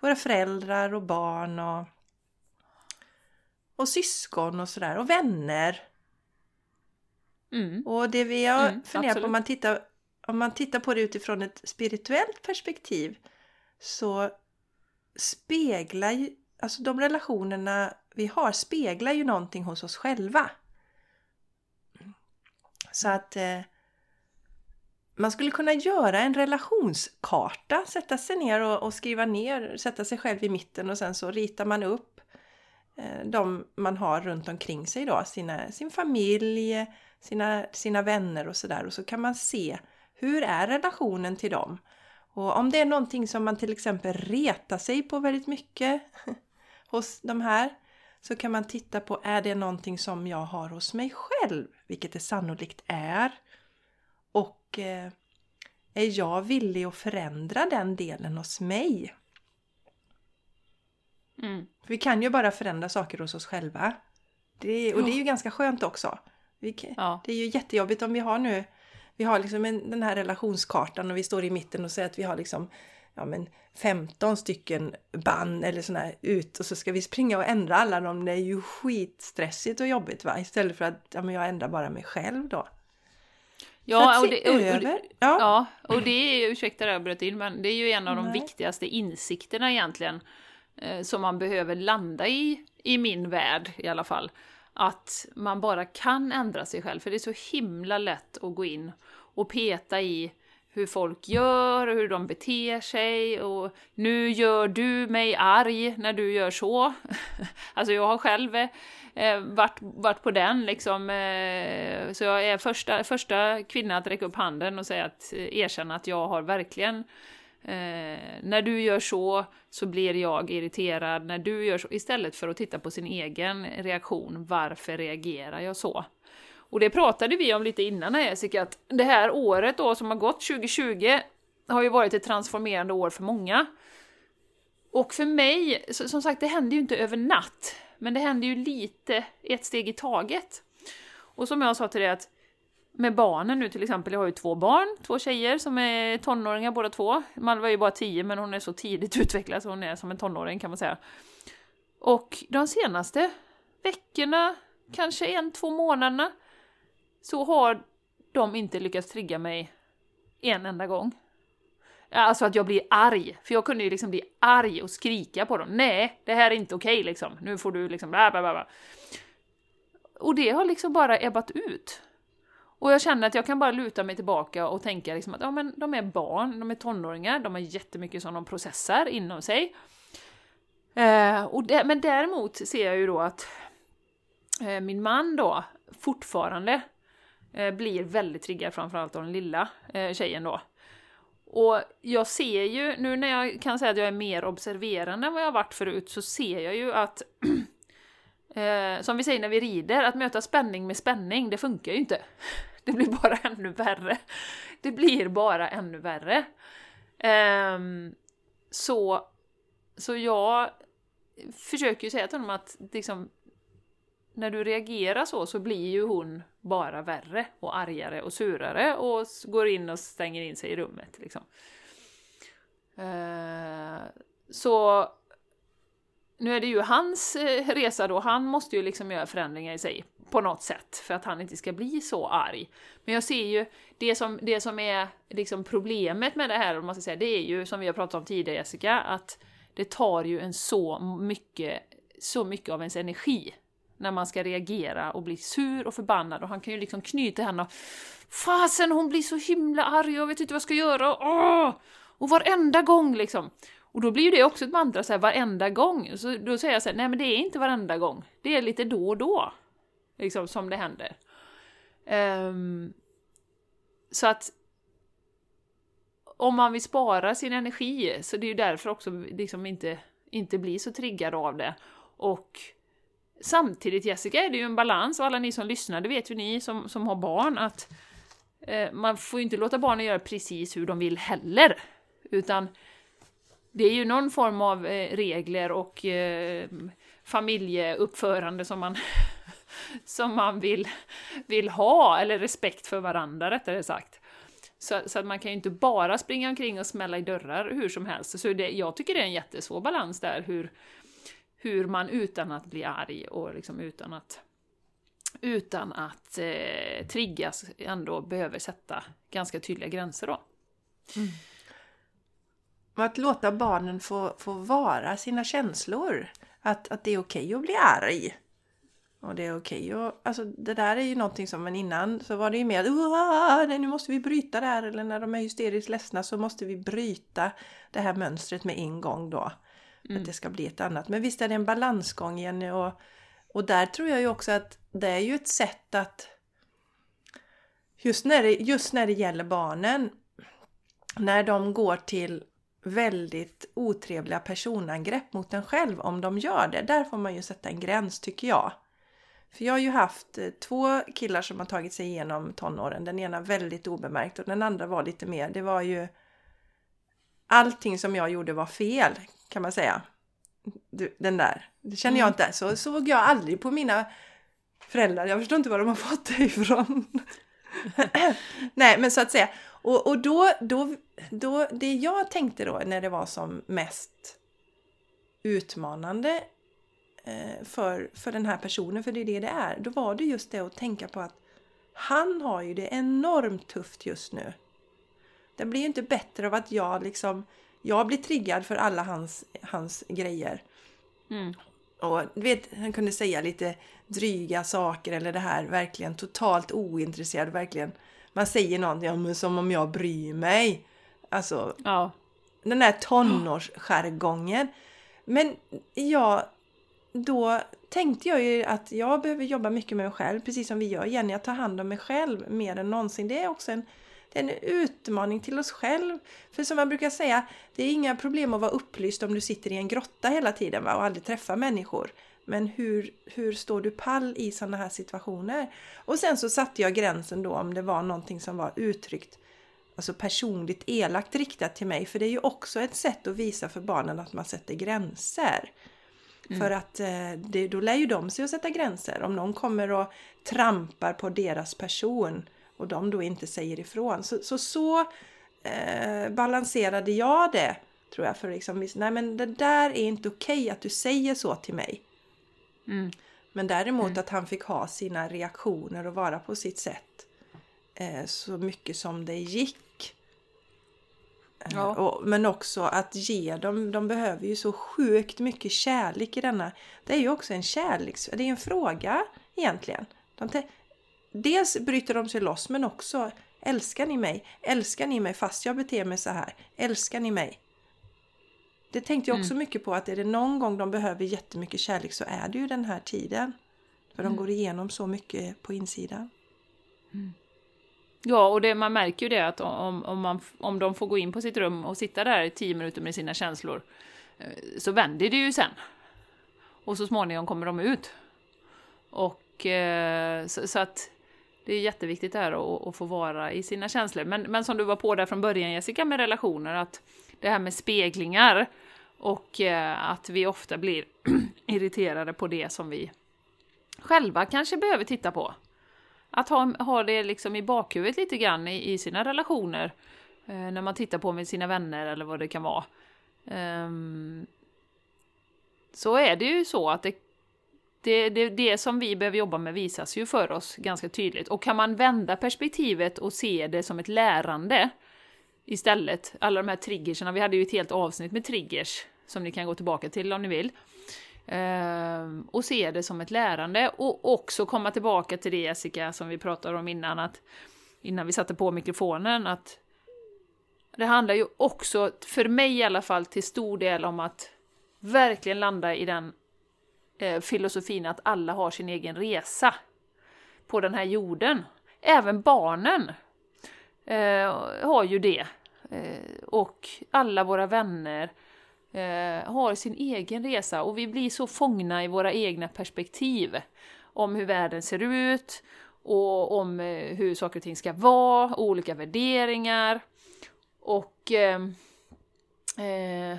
våra föräldrar och barn och, och syskon och sådär och vänner. Mm. Och det vi har Mm, funderat på om man, tittar, om man tittar på det utifrån ett spirituellt perspektiv så speglar ju, alltså de relationerna vi har speglar ju någonting hos oss själva. Så att eh, man skulle kunna göra en relationskarta, sätta sig ner och, och skriva ner, sätta sig själv i mitten och sen så ritar man upp Eh, de man har runt omkring sig då, sina, sin familj, sina, sina vänner och sådär och så kan man se hur är relationen till dem. Och om det är någonting som man till exempel retar sig på väldigt mycket hos de här så kan man titta på, är det någonting som jag har hos mig själv? Vilket det sannolikt är. Och eh, är jag villig att förändra den delen hos mig? Mm. Vi kan ju bara förändra saker hos oss själva. Det, och det är ju ganska skönt också. Vi, Ja. Det är ju jättejobbigt om vi har nu, vi har liksom en, den här relationskartan och vi står i mitten och säger att vi har liksom ja, men 15 stycken band eller sådana här ut och så ska vi springa och ändra alla dem. Det är ju skitstressigt och jobbigt va? Istället för att ja, men jag ändrar bara mig själv då. Ja, och det, och, och. Ja. ja, och det är, ursäkta att jag bröt in, men det är ju en av de Nej. viktigaste insikterna egentligen eh, som man behöver landa i, i min värld i alla fall. Att man bara kan ändra sig själv, för det är så himla lätt att gå in och peta i hur folk gör och hur de beter sig och nu gör du mig arg när du gör så. alltså jag har själv eh, varit, varit på den liksom, eh, så jag är första, första kvinna att räcka upp handen och säga att, eh, erkänna att jag har verkligen eh, när du gör så så blir jag irriterad, när du gör så, istället för att titta på sin egen reaktion, varför reagerar jag så? Och det pratade vi om lite innan här Jessica, att det här året då som har gått, 2020, har ju varit ett transformerande år för många. Och för mig, som sagt, det händer ju inte över natt, men det händer ju lite ett steg i taget. Och som jag sa till dig att med barnen nu till exempel, jag har ju två barn, två tjejer som är tonåringar båda två. Malva är ju bara tio men hon är så tidigt utvecklad så hon är som en tonåring kan man säga. Och de senaste veckorna, kanske en, två månaderna, så har de inte lyckats trigga mig en enda gång. Alltså att jag blir arg, för jag kunde ju liksom bli arg och skrika på dem. Nej, det här är inte okej liksom. Nu får du liksom bla bla. bla. Och det har liksom bara ebbat ut. Och jag känner att jag kan bara luta mig tillbaka och tänka liksom att ja, men de är barn, de är tonåringar, de har jättemycket som de processar inom sig. Eh, och de, men däremot ser jag ju då att eh, min man då fortfarande eh, blir väldigt triggad, framförallt av den lilla eh, tjejen då. Och jag ser ju, nu när jag kan säga att jag är mer observerande än vad jag har varit förut, så ser jag ju att Eh, som vi säger när vi rider, att möta spänning med spänning, det funkar ju inte. Det blir bara ännu värre. Det blir bara ännu värre. Um, så, så jag försöker ju säga till honom att liksom, när du reagerar så, så blir ju hon bara värre och argare och surare och går in och stänger in sig i rummet. Liksom. Uh, så nu är det ju hans eh, resa då, han måste ju liksom göra förändringar i sig på något sätt för att han inte ska bli så arg. Men jag ser ju, det som, det som är liksom problemet med det här, om man ska säga, det är ju som vi har pratat om tidigare Jessica, att det tar ju en så mycket, så mycket av ens energi när man ska reagera och bli sur och förbannad och han kan ju liksom knyta henne och Fasen hon blir så himla arg, jag vet inte vad jag ska göra, åh! Och varenda gång liksom. Och då blir ju det också ett mantra så här, varenda gång. Så då säger jag så här, nej men det är inte varenda gång. Det är lite då och då. Liksom som det händer. Um, så att om man vill spara sin energi, så det är ju därför också liksom inte, inte blir så triggad av det. Och samtidigt Jessica är det ju en balans, och alla ni som lyssnar, det vet ju ni som, som har barn, att eh, man får ju inte låta barnen göra precis hur de vill heller. Utan det är ju någon form av eh, regler och ehm, familjeuppförande som man, som man vill, vill ha, eller respekt för varandra rättare sagt. Så, så att man kan ju inte bara springa omkring och smälla i dörrar hur som helst. Så det, jag tycker det är en jättesvår balans där, hur, hur man utan att bli arg och liksom utan att utan att eh, triggas ändå behöver sätta ganska tydliga gränser då. Mm. Att låta barnen få, få vara sina känslor. Att, att det är okej okay att bli arg. Och det är okej okay. och alltså det där är ju någonting som, men innan så var det ju mer nej nu måste vi bryta det här eller när de är hysteriskt ledsna så måste vi bryta det här mönstret med en gång då. Mm. Att det ska bli ett annat. Men visst är det en balansgång Jenny och, och där tror jag ju också att det är ju ett sätt att just när det, just när det gäller barnen när de går till väldigt otrevliga personangrepp mot en själv om de gör det. Där får man ju sätta en gräns tycker jag. För jag har ju haft eh, två killar som har tagit sig igenom tonåren. Den ena väldigt obemärkt och den andra var lite mer, det var ju allting som jag gjorde var fel kan man säga. Den där, det känner jag mm. inte. Så såg jag aldrig på mina föräldrar. Jag förstår inte var de har fått det ifrån. Nej, men så att säga. Och, och då, då, då, det jag tänkte då när det var som mest utmanande eh, för, för den här personen, för det är det det är, då var det just det att tänka på att han har ju det enormt tufft just nu. Det blir ju inte bättre av att jag liksom, jag blir triggad för alla hans, hans grejer. Mm. Och du vet, han kunde säga lite dryga saker eller det här verkligen totalt ointresserad, verkligen. Man säger någonting men som om jag bryr mig. Alltså, ja. den där tonårsjargongen. Men jag, då tänkte jag ju att jag behöver jobba mycket med mig själv, precis som vi gör Jenny, att ta hand om mig själv mer än någonsin. Det är också en, det är en utmaning till oss själv. För som man brukar säga, det är inga problem att vara upplyst om du sitter i en grotta hela tiden va, och aldrig träffar människor. Men hur, hur står du pall i sådana här situationer? Och sen så satte jag gränsen då om det var någonting som var uttryckt alltså personligt elakt riktat till mig. För det är ju också ett sätt att visa för barnen att man sätter gränser. Mm. För att eh, det, då lär ju de sig att sätta gränser. Om någon kommer och trampar på deras person och de då inte säger ifrån. Så så, så eh, balanserade jag det tror jag. För liksom, nej men det där är inte okej okay att du säger så till mig. Mm. Men däremot mm. att han fick ha sina reaktioner och vara på sitt sätt eh, så mycket som det gick. Eh, ja. Och, men också att ge dem, de behöver ju så sjukt mycket kärlek i denna. Det är ju också en kärleks... Det är en fråga egentligen. De dels bryter de sig loss men också Älskar ni mig? Älskar ni mig fast jag beter mig så här? Älskar ni mig? Det tänkte jag också mm. mycket på att är det någon gång de behöver jättemycket kärlek så är det ju den här tiden. För mm. de går igenom så mycket på insidan. Mm. Ja, och det, man märker ju det att om, om, man, om de får gå in på sitt rum och sitta där i tio minuter med sina känslor eh, så vänder det ju sen. Och så småningom kommer de ut. Och eh, så, så, att det är jätteviktigt där att, att, få vara i sina känslor. Men, men som du var på där från början Jessica med relationer, att det här med speglingar och eh, att vi ofta blir irriterade på det som vi själva kanske behöver titta på. Att ha, ha det liksom i bakhuvudet lite grann i, i sina relationer eh, när man tittar på med sina vänner eller vad det kan vara. Um, så är det ju så att det, det, det, det som vi behöver jobba med visas ju för oss ganska tydligt. Och kan man vända perspektivet och se det som ett lärande istället, alla de här triggerserna, vi hade ju ett helt avsnitt med triggers som ni kan gå tillbaka till om ni vill. Ehm, och se det som ett lärande och också komma tillbaka till det Jessica som vi pratade om innan, att, innan vi satte på mikrofonen, att det handlar ju också, för mig i alla fall, till stor del om att verkligen landa i den eh, filosofin att alla har sin egen resa på den här jorden. Även barnen eh, har ju det. Eh, och alla våra vänner eh, har sin egen resa och vi blir så fångna i våra egna perspektiv om hur världen ser ut och om eh, hur saker och ting ska vara, olika värderingar. Och eh, eh,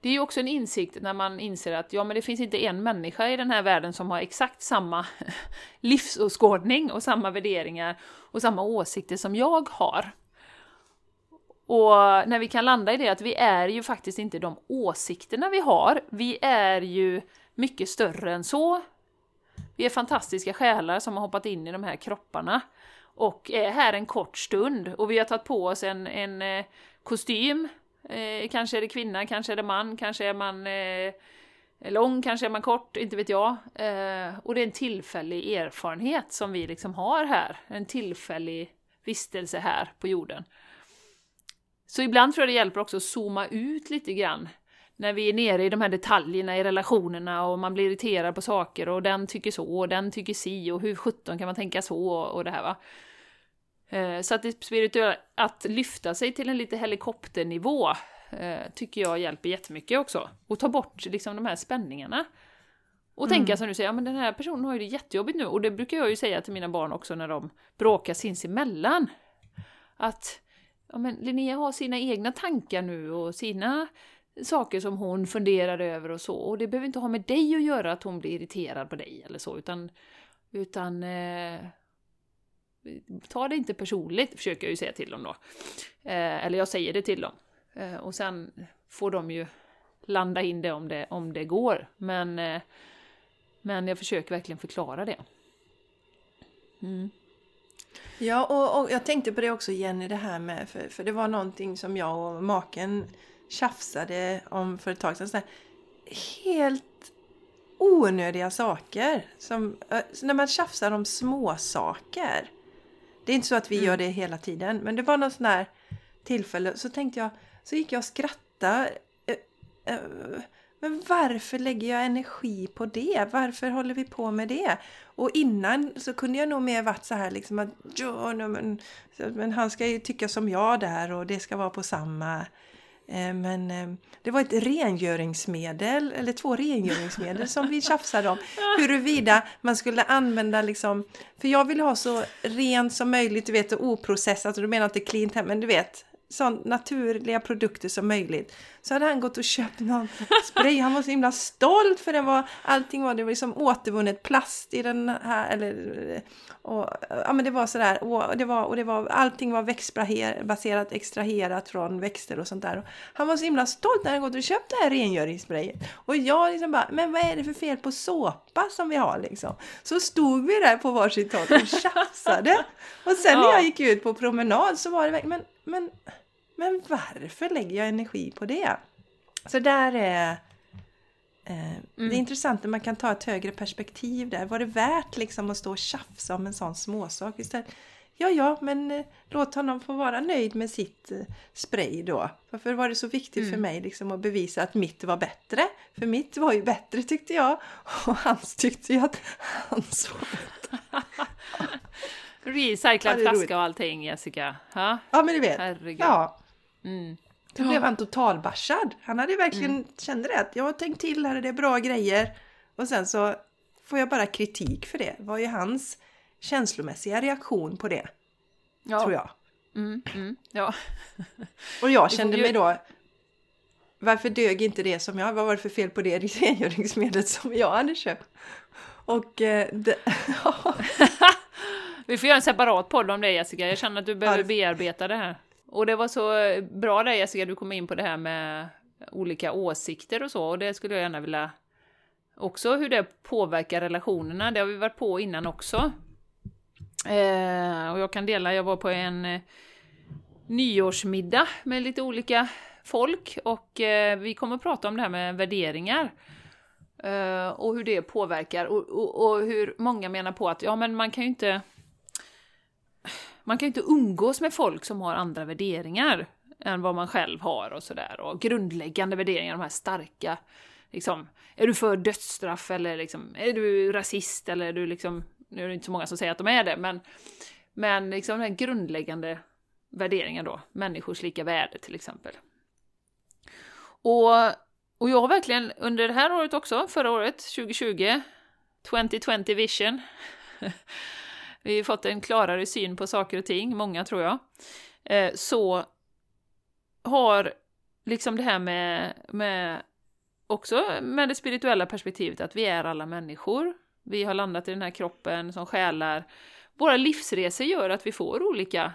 det är ju också en insikt när man inser att ja, men det finns inte en människa i den här världen som har exakt samma livsåskådning och samma värderingar och samma åsikter som jag har. Och när vi kan landa i det att vi är ju faktiskt inte de åsikterna vi har, vi är ju mycket större än så. Vi är fantastiska själar som har hoppat in i de här kropparna och är här en kort stund och vi har tagit på oss en, en eh, kostym. Eh, kanske är det kvinna, kanske är det man, kanske är man eh, lång, kanske är man kort, inte vet jag. Eh, och det är en tillfällig erfarenhet som vi liksom har här, en tillfällig vistelse här på jorden. Så ibland tror jag det hjälper också att zooma ut lite grann. När vi är nere i de här detaljerna i relationerna och man blir irriterad på saker och den tycker så och den tycker si och hur sjutton kan man tänka så och det här va. Eh, så att det spirituella, att lyfta sig till en lite helikopternivå eh, tycker jag hjälper jättemycket också. Och ta bort liksom de här spänningarna. Och mm. tänka som du säger, ja men den här personen har ju det jättejobbigt nu och det brukar jag ju säga till mina barn också när de bråkar sinsemellan. Att ja, men Linnea har sina egna tankar nu och sina saker som hon funderar över och så. Och det behöver inte ha med dig att göra att hon blir irriterad på dig eller så, utan, utan eh, ta det inte personligt, försöker jag ju säga till dem då. Eh, eller jag säger det till dem. Eh, och sen får de ju landa in det om det, om det går. Men, eh, men jag försöker verkligen förklara det. Mm. Ja, och, och, jag tänkte på det också Jenny, det här med, för, för det var någonting som jag och maken tjafsade om för ett tag sedan. Så här, helt onödiga saker. Som, när man tjafsar om små saker. Det är inte så att vi mm. gör det hela tiden, men det var något sån här tillfälle. Så tänkte jag, så gick jag och skrattade. Men varför lägger jag energi på det? Varför håller vi på med det? Och innan så kunde jag nog mer varit så här liksom att ja, men, men han ska ju tycka som jag där och det ska vara på samma eh, men eh, det var ett rengöringsmedel, eller två rengöringsmedel som vi tjafsade om. Huruvida man skulle använda liksom, för jag vill ha så rent som möjligt, du vet, och oprocessat, och du menar inte clean men du vet, så naturliga produkter som möjligt. Så hade han gått och köpt någon spray. Han var så himla stolt för den var, allting var, det var liksom återvunnet plast i den här, eller, och, ja men det var sådär, och det var, och det var, allting var växtbaserat, extraherat från växter och sånt där. Och han var så himla stolt när han gått och köpt det här rengöringssprayet. Och jag liksom bara, men vad är det för fel på såpa som vi har liksom? Så stod vi där på varsitt håll och tjafsade. Och sen när jag gick ut på promenad så var det men, men men varför lägger jag energi på det? Så där är... Eh, mm. Det är mm. intressant när man kan ta ett högre perspektiv där. Var det värt liksom att stå och tjafsa om en sån småsak istället? Ja, ja, men eh, låt honom få vara nöjd med sitt eh, spray då. Varför var det så viktigt mm. för mig liksom att bevisa att mitt var bättre? För mitt var ju bättre tyckte jag. Och hans tyckte ju att hans var bättre. Recyclad ja, flaska och allting Jessica. Ha? Ja, men du vet. Herregud. Ja. Mm. Då blev han totalbarsad. Han hade verkligen, mm. kände det att jag har tänkt till här, det är bra grejer. Och sen så får jag bara kritik för det. Vad är hans känslomässiga reaktion på det? Ja. Tror jag. Mm, mm, ja. och jag kände mig då... Varför dög inte det som jag... Vad var det för fel på det rengöringsmedlet som jag hade köpt? Och... Eh, det, Vi får göra en separat podd om det Jessica. Jag känner att du behöver bearbeta det här. Och det var så bra där Jessica, du kom in på det här med olika åsikter och så, och det skulle jag gärna vilja också hur det påverkar relationerna, det har vi varit på innan också. Eh, och jag kan dela, jag var på en eh, nyårsmiddag med lite olika folk och eh, vi kommer att prata om det här med värderingar. Eh, och hur det påverkar och, och, och, hur många menar på att ja men man kan ju inte man kan ju inte umgås med folk som har andra värderingar än vad man själv har och sådär. Och grundläggande värderingar, de här starka, liksom, är du för dödsstraff eller liksom, är du rasist eller är du liksom, nu är det inte så många som säger att de är det, men, men liksom den här grundläggande värderingen då, människors lika värde till exempel. Och, och jag har verkligen under det här året också, förra året, 2020, 2020 vision, vi har fått en klarare syn på saker och ting, många tror jag, eh, så har liksom det här med, med också med det spirituella perspektivet att vi är alla människor. Vi har landat i den här kroppen som själar. Våra livsresor gör att vi får olika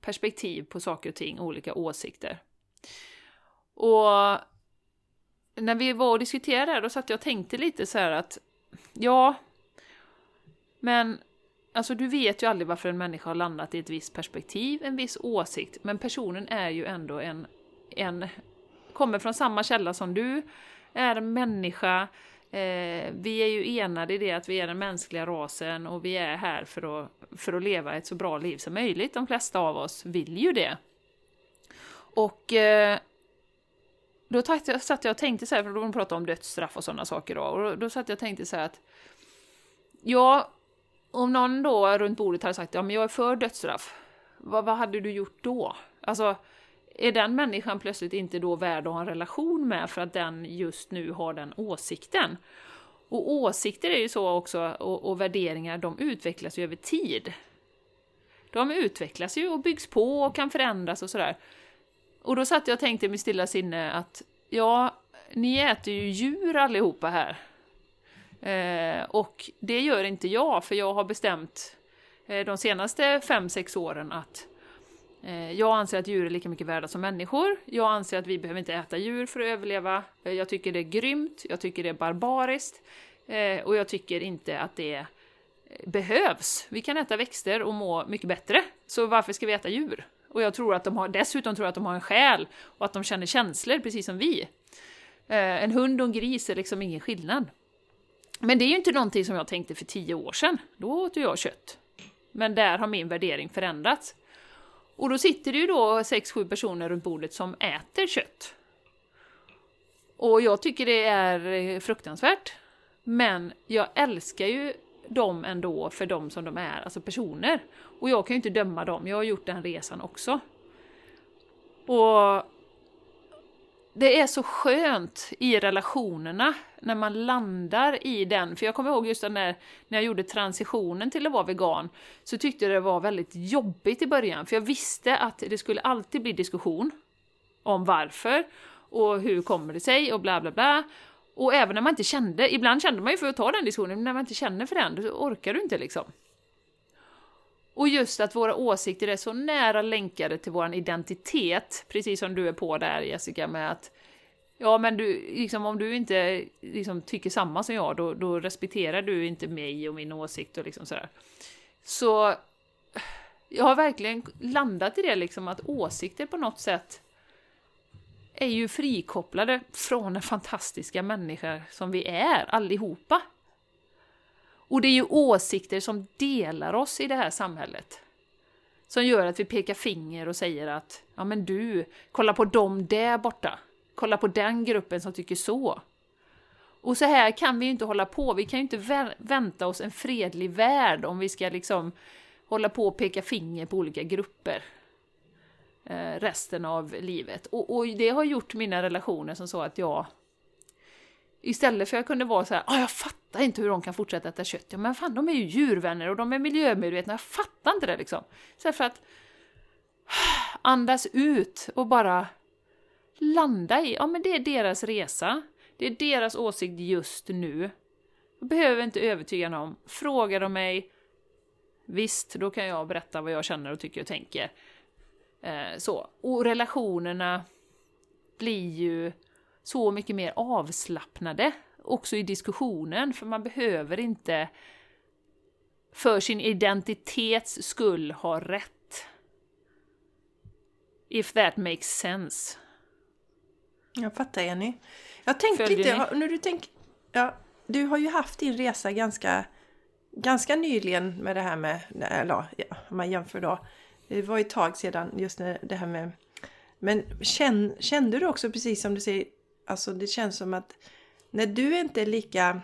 perspektiv på saker och ting, olika åsikter. Och när vi var och diskuterade det här, då satt jag och tänkte lite så här att ja, men alltså du vet ju aldrig varför en människa har landat i ett visst perspektiv, en viss åsikt, men personen är ju ändå en, en kommer från samma källa som du, är en människa, eh, vi är ju enade i det att vi är den mänskliga rasen och vi är här för att, för att leva ett så bra liv som möjligt. De flesta av oss vill ju det. Och eh, då satt jag och tänkte så här, för då pratade om dödsstraff och sådana saker då, och då satt jag och tänkte så här att ja, om någon då runt bordet hade sagt ja men jag är för dödsstraff, vad, vad hade du gjort då? Alltså, är den människan plötsligt inte då värd att ha en relation med för att den just nu har den åsikten? Och åsikter är ju så också, och, och värderingar, de utvecklas ju över tid. De utvecklas ju och byggs på och kan förändras och sådär. Och då satt jag och tänkte i mitt stilla sinne att ja, ni äter ju djur allihopa här. Eh, och det gör inte jag, för jag har bestämt eh, de senaste fem sex åren att eh, jag anser att djur är lika mycket värda som människor. Jag anser att vi behöver inte äta djur för att överleva. Eh, jag tycker det är grymt, jag tycker det är barbariskt eh, och jag tycker inte att det eh, behövs. Vi kan äta växter och må mycket bättre, så varför ska vi äta djur? Och jag tror att de har, dessutom tror jag att de har en själ och att de känner känslor precis som vi. Eh, en hund och en gris är liksom ingen skillnad. Men det är ju inte någonting som jag tänkte för tio år sedan. Då åt jag kött. Men där har min värdering förändrats. Och då sitter det ju då sex, sju personer runt bordet som äter kött. Och jag tycker det är eh, fruktansvärt. Men jag älskar ju dem ändå för dem som de är, alltså personer. Och jag kan ju inte döma dem, jag har gjort den resan också. Och det är så skönt i relationerna när man landar i den, för jag kommer ihåg just den där, när jag gjorde transitionen till att vara vegan, så tyckte jag det var väldigt jobbigt i början, för jag visste att det skulle alltid bli diskussion om varför och hur kommer det sig och bla bla bla. Och även när man inte kände, ibland kände man ju för att ta den diskussionen, men när man inte känner för den, då orkar du inte liksom. Och just att våra åsikter är så nära länkade till vår identitet, precis som du är på där Jessica, med att Ja, men du, liksom, om du inte liksom, tycker samma som jag, då, då respekterar du inte mig och min åsikt och liksom sådär. Så jag har verkligen landat i det, liksom, att åsikter på något sätt är ju frikopplade från den fantastiska människa som vi är, allihopa. Och det är ju åsikter som delar oss i det här samhället. Som gör att vi pekar finger och säger att ja men du, kolla på dem där borta. Kolla på den gruppen som tycker så. Och så här kan vi ju inte hålla på. Vi kan ju inte vänta oss en fredlig värld om vi ska liksom hålla på och peka finger på olika grupper eh, resten av livet. Och, och, det har gjort mina relationer som så att jag Istället för att jag kunde vara så här, ah, jag fattar inte hur de kan fortsätta äta kött. Ja men fan, de är ju djurvänner och de är miljömedvetna, jag fattar inte det liksom. Så för att andas ut och bara landa i, ja men det är deras resa. Det är deras åsikt just nu. Jag behöver inte övertyga någon. Frågar de mig, visst, då kan jag berätta vad jag känner och tycker och tänker. Eh, så. Och relationerna blir ju så mycket mer avslappnade också i diskussionen, för man behöver inte för sin identitets skull ha rätt. If that makes sense. Jag fattar Jenny. Jag tänkte lite, när du tänk, ja, du har ju haft din resa ganska, ganska nyligen med det här med, eller ja, om man jämför då. Det var ju ett tag sedan just när det här med men kände du också precis som du säger, Alltså det känns som att när du inte är lika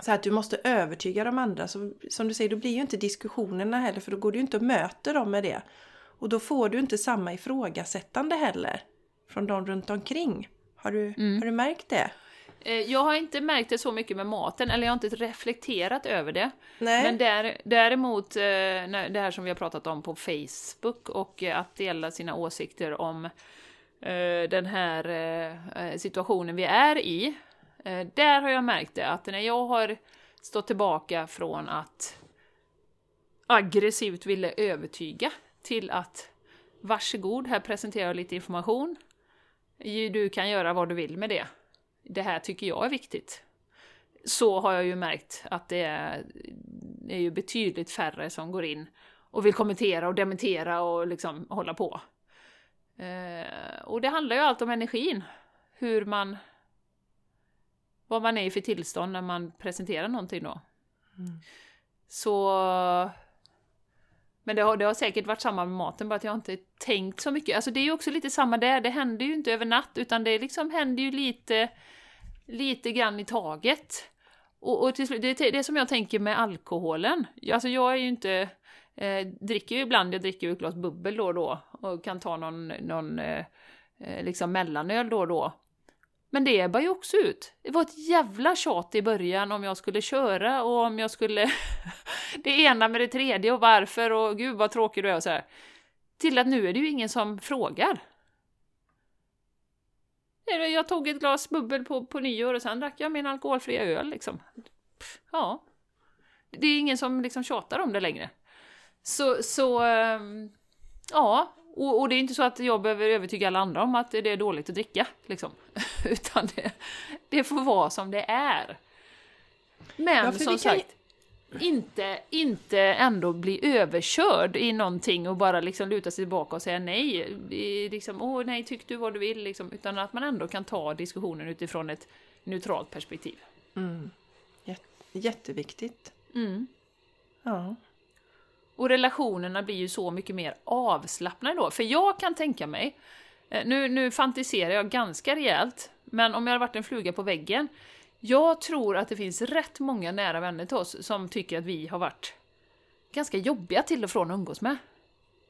så att du måste övertyga de andra, så, som du säger, då blir ju inte diskussionerna heller för då går du ju inte och möter dem med det. Och då får du inte samma ifrågasättande heller från de runt omkring. Har du, mm. har du märkt det? Eh, Jag har inte märkt det så mycket med maten, eller jag har inte reflekterat över det. Nej. Men där, däremot, eh, det här som vi har pratat om på Facebook och eh, att dela sina åsikter om den här situationen vi är i. Där har jag märkt det, att när jag har stått tillbaka från att aggressivt ville övertyga till att varsågod, här presenterar jag lite information. Du kan göra vad du vill med det. Det här tycker jag är viktigt. Så har jag ju märkt att det är, det är ju betydligt färre som går in och vill kommentera och dementera och liksom hålla på. Eh, och det handlar ju allt om energin. Hur man... Vad man är i för tillstånd när man presenterar någonting då. Så... Men det har, det har säkert varit samma med maten, bara att jag inte tänkt så mycket. Alltså det är ju också lite samma där, det händer ju inte över natt, utan det liksom händer ju lite, lite grann i taget. Och, och till slut, det, är det som jag tänker med alkoholen. Alltså jag är ju inte... Eh, dricker ju ibland, jag dricker ju ett glas bubbel då och då och kan ta någon, någon eh, eh, liksom mellanöl då och då. Men det ebbar ju också ut. Det var ett jävla tjat i början om jag skulle köra och om jag skulle... det ena med det tredje och varför och gud vad tråkig du är och så här. Till att nu är det ju ingen som frågar. Jag tog ett glas bubbel på, på nyår och sen drack jag min alkoholfria öl liksom. Ja. Det är ingen som liksom tjatar om det längre. Så, så ehm, ja. Och, och det är inte så att jag behöver övertyga alla andra om att det är dåligt att dricka, liksom. Utan det, det får vara som det är. Men Ja, som kan sagt, inte, inte ändå bli överkörd i någonting och bara liksom luta sig tillbaka och säga nej. Liksom, Åh nej, tyck du vad du vill, liksom. Utan att man ändå kan ta diskussionen utifrån ett neutralt perspektiv. Jät- Jätteviktigt. Mm. Ja. Och relationerna blir ju så mycket mer avslappnade då. För jag kan tänka mig, eh, nu, nu fantiserar jag ganska rejält, men om jag hade varit en fluga på väggen, jag tror att det finns rätt många nära vänner till oss som tycker att vi har varit ganska jobbiga till och från att umgås med.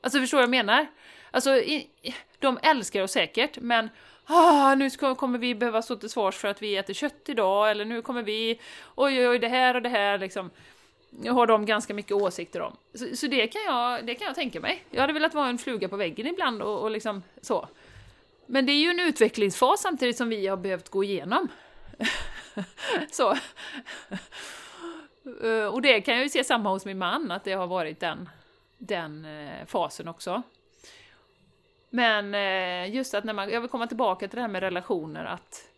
Alltså förstår du vad jag menar? Alltså, i- de älskar oss säkert, men ah, nu ska, kommer vi behöva stå till svars för att vi äter kött idag, eller nu kommer vi, oj oj oj, det här och det här liksom har de ganska mycket åsikter om. Så, så det, kan jag, det kan jag tänka mig. Jag hade velat vara en fluga på väggen ibland och, och liksom så. Men det är ju en utvecklingsfas samtidigt som vi har behövt gå igenom. så. Eh, och det kan jag ju se samma hos min man, att det har varit den, den eh, fasen också. Men eh, just att när man, jag vill komma tillbaka till det här med relationer, att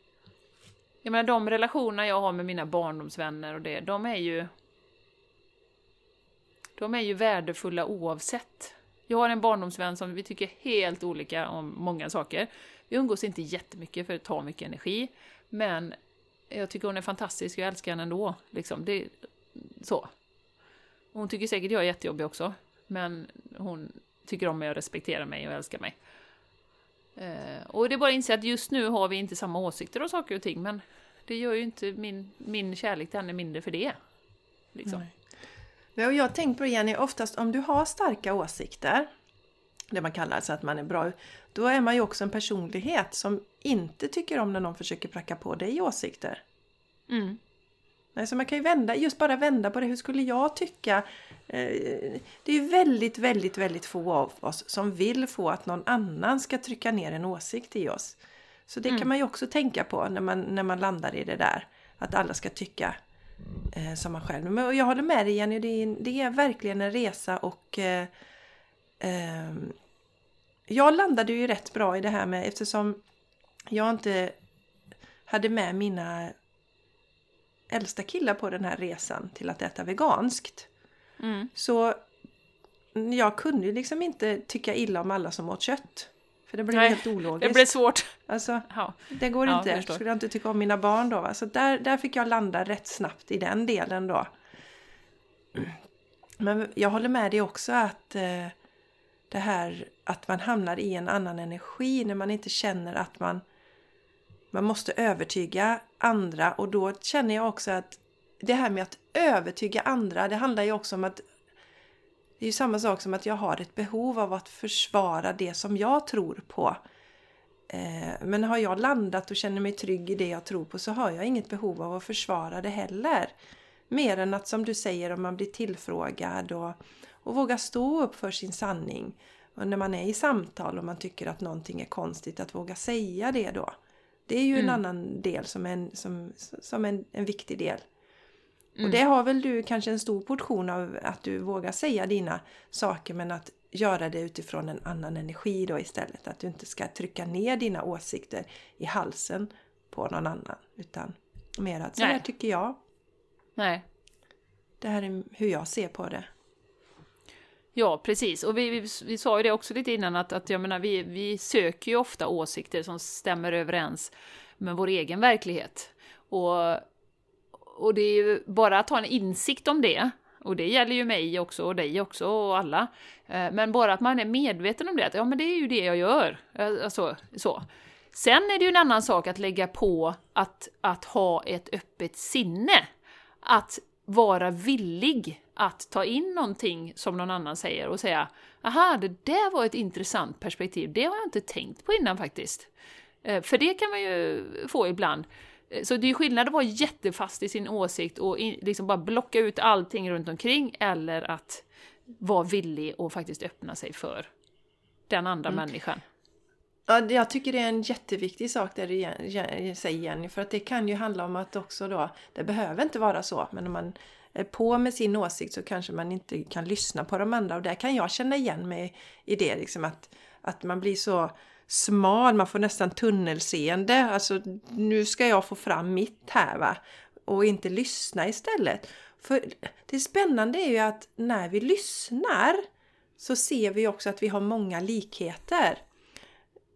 jag menar de relationer jag har med mina barndomsvänner och det, de är ju de är ju värdefulla oavsett. Jag har en barndomsvän som vi tycker helt olika om många saker. Vi umgås inte jättemycket för det tar mycket energi, men jag tycker hon är fantastisk och jag älskar henne ändå. Liksom. Det, så. Hon tycker säkert jag är jättejobbig också, men hon tycker om mig och respekterar mig och älskar mig. Eh, och det är bara att inse att just nu har vi inte samma åsikter om saker och ting, men det gör ju inte min, min kärlek till henne mindre för det. Liksom. Nej. Ja, och jag har tänkt på det Jenny, oftast om du har starka åsikter, det man kallar så att man är bra, då är man ju också en personlighet som inte tycker om när någon försöker pracka på dig åsikter. Mm. Nej, så man kan ju vända, just bara vända på det. Hur skulle jag tycka? Eh, Det är ju väldigt, väldigt, väldigt få av oss som vill få att någon annan ska trycka ner en åsikt i oss. Så det kan man ju också tänka på när man, när man landar i det där. Att alla ska tycka eh, som man själv. Men jag håller med dig Jenny, det är, det är verkligen en resa och eh, ehm, jag landade ju rätt bra i det här med eftersom jag inte hade med mina äldsta killar på den här resan till att äta veganskt. Mm. Så jag kunde ju liksom inte tycka illa om alla som åt kött. För det blev Nej, helt ologiskt. Det blir svårt. Alltså, Ja. det går Ja, jag inte. förstår. Skulle jag inte tycka om mina barn då. Va? Så där, där fick jag landa rätt snabbt i den delen då. Men jag håller med dig också att eh, det här att man hamnar i en annan energi när man inte känner att man man måste övertyga andra och då känner jag också att det här med att övertyga andra, det handlar ju också om att det är ju samma sak som att jag har ett behov av att försvara det som jag tror på. Eh, men har jag landat och känner mig trygg i det jag tror på så har jag inget behov av att försvara det heller. Mer än att som du säger om man blir tillfrågad och, och våga stå upp för sin sanning. Och när man är i samtal och man tycker att någonting är konstigt att våga säga det då. Det är ju mm. en annan del som, en, som, som en, en viktig del. Mm. Och det har väl du kanske en stor portion av att du vågar säga dina saker men att göra det utifrån en annan energi då istället. Att du inte ska trycka ner dina åsikter i halsen på någon annan. Utan mer att så här tycker jag. Nej. Det här är hur jag ser på det. Ja, precis. Och vi, vi, vi sa ju det också lite innan att, att jag menar, vi, vi söker ju ofta åsikter som stämmer överens med vår egen verklighet. Och, och det är ju bara att ha en insikt om det, och det gäller ju mig också och dig också och alla. Eh, men bara att man är medveten om det, att ja men det är ju det jag gör. Eh, alltså, så. Sen är det ju en annan sak att lägga på att, att ha ett öppet sinne. Att vara villig att ta in någonting som någon annan säger och säga aha, det där var ett intressant perspektiv, det har jag inte tänkt på innan faktiskt. Eh, för det kan man ju få ibland. Eh, så det är skillnad att vara jättefast i sin åsikt och liksom bara blocka ut allting runt omkring eller att vara villig och faktiskt öppna sig för den andra mm. människan. Ja, jag tycker det är en jätteviktig sak det du säger Jenny, för att det kan ju handla om att också då, det behöver inte vara så, men om man är på med sin åsikt så kanske man inte kan lyssna på de andra och där kan jag känna igen mig i det liksom att, att man blir så smal, man får nästan tunnelseende. Alltså nu ska jag få fram mitt här va. Och inte lyssna istället. För det spännande är ju att när vi lyssnar så ser vi också att vi har många likheter.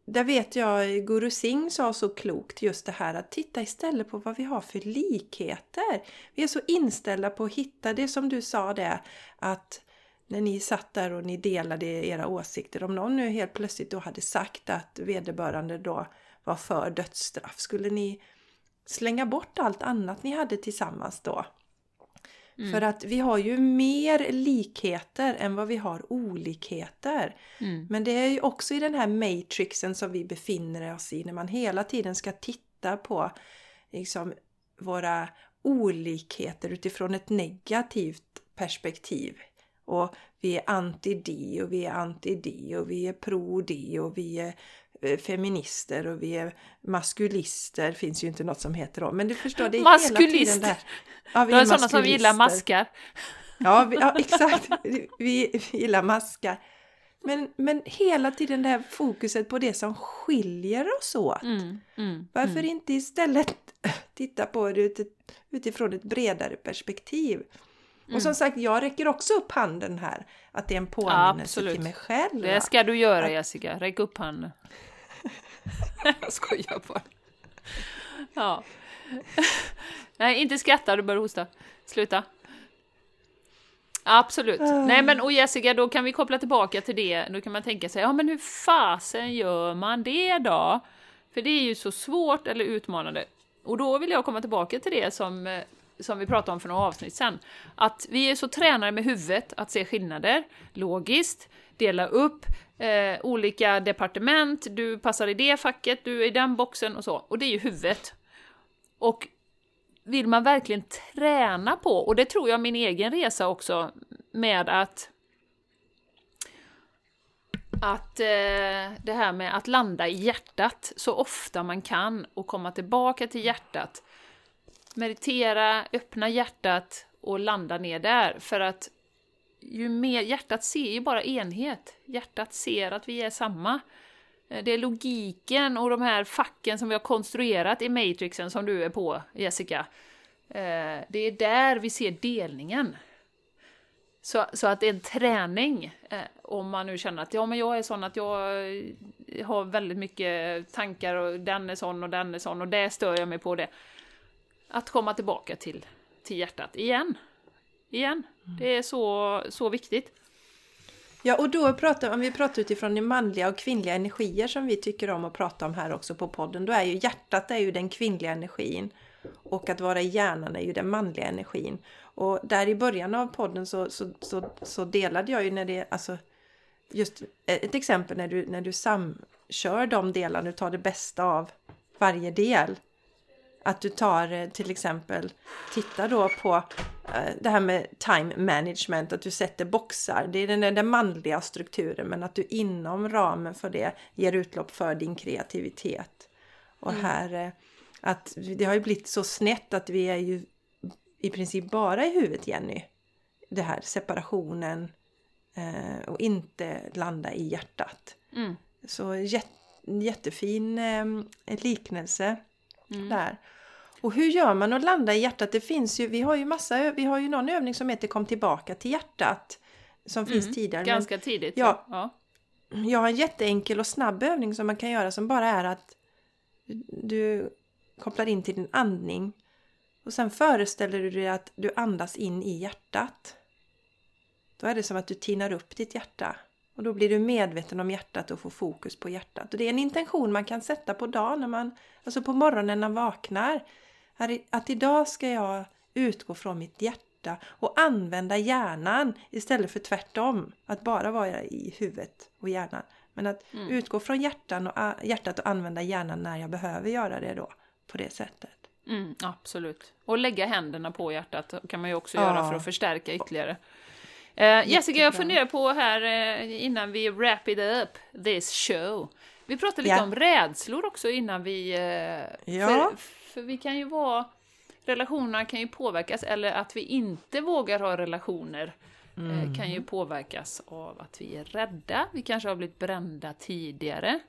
Där vet jag Guru Singh sa så klokt just det här att titta istället på vad vi har för likheter. Vi är så inställda på att hitta det som du sa det att när ni satt där och ni delade era åsikter, om någon nu helt plötsligt då hade sagt att vederbörande då var för dödsstraff, skulle ni slänga bort allt annat ni hade tillsammans då? Mm. För att vi har ju mer likheter än vad vi har olikheter. Mm. Men det är ju också i den här matrixen som vi befinner oss i när man hela tiden ska titta på liksom, våra olikheter utifrån ett negativt perspektiv. Och vi är anti det och vi är anti det och vi är pro det och vi är eh, feminister och vi är maskulister. finns ju inte något som heter då. Men du förstår, det är Maskulister. hela tiden där. Ja, vi är, är sådana som gillar maskar. Ja, vi, ja exakt. Vi, vi gillar maskar. Men, men hela tiden det här fokuset på det som skiljer oss åt. Mm, mm, Varför mm. inte istället titta på det utifrån ett bredare perspektiv? Mm. Och som sagt, jag räcker också upp handen här. Att det är en påminnelse ja, till mig själv. Det ska du göra att... Jessica, räck upp handen. jag skojar bara. Ja. Nej, inte skratta, du börjar hosta. Sluta. Absolut. Uh. Nej men och Jessica, då kan vi koppla tillbaka till det. Då kan man tänka sig, ja men hur fasen gör man det då? För det är ju så svårt eller utmanande. Och då vill jag komma tillbaka till det som eh, som vi pratade om för några avsnitt sedan, att vi är så tränade med huvudet att se skillnader, logiskt, dela upp eh, olika departement, du passar i det facket, du är i den boxen och så. Och det är ju huvudet. Och vill man verkligen träna på, och det tror jag min egen resa också, med att att eh, det här med att landa i hjärtat så ofta man kan och komma tillbaka till hjärtat meditera, öppna hjärtat och landa ner där. För att ju mer, hjärtat ser ju bara enhet. Hjärtat ser att vi är samma. Eh, det är logiken och de här facken som vi har konstruerat i matrixen som du är på, Jessica. Eh, det är där vi ser delningen. Så, så att det är en träning, eh, om man nu känner att ja, men jag är sån att jag har väldigt mycket tankar och den är sån och den är sån och det stör jag mig på det att komma tillbaka till, till hjärtat igen. Igen. Mm. Det är så, så viktigt. Ja, och då pratar om vi pratar utifrån de manliga och kvinnliga energier som vi tycker om att prata om här också på podden. Då är ju hjärtat är ju den kvinnliga energin och att vara i hjärnan är ju den manliga energin. Och där i början av podden så, så, så, så delade jag ju när det, alltså just ett exempel när du, när du samkör de delarna, du tar det bästa av varje del. Att du tar eh, till exempel, titta då på eh, det här med time management, att du sätter boxar. Det är den, den manliga strukturen, men att du inom ramen för det ger utlopp för din kreativitet. Och mm. här, eh, att det har ju blivit så snett att vi är ju i princip bara i huvudet, Jenny. Det här separationen och inte landa i hjärtat. Mm. Så jätte, jättefin liknelse mm. där. Och hur gör man att landa i hjärtat? Det finns ju, vi har ju massa, vi har ju någon övning som heter Kom tillbaka till hjärtat. Som mm, finns tidigare. Ganska men, tidigt. Ja, ja. Jag har en jätteenkel och snabb övning som man kan göra som bara är att du kopplar in till din andning. Och sen föreställer du dig att du andas in i hjärtat. Då är det som att du tinar upp ditt hjärta. Och då blir du medveten om hjärtat och får fokus på hjärtat. Och det är en intention man kan sätta på dagen, när man, alltså på morgonen när man vaknar. Att idag ska jag utgå från mitt hjärta och använda hjärnan istället för tvärtom. Att bara vara i huvudet och hjärnan. Men att mm. utgå från hjärtan och, hjärtat och använda hjärnan när jag behöver göra det då. På det sättet. Mm, absolut. Och lägga händerna på hjärtat kan man ju också ja. göra för att förstärka ytterligare. Uh, Jessica, jag funderar på här uh, innan vi wrap it up this show. Vi pratade lite ja. om rädslor också innan vi... Uh, ja. För, för, vi kan ju vara... Relationerna kan ju påverkas, eller att vi inte vågar ha relationer mm. kan ju påverkas av att vi är rädda. Vi kanske har blivit brända tidigare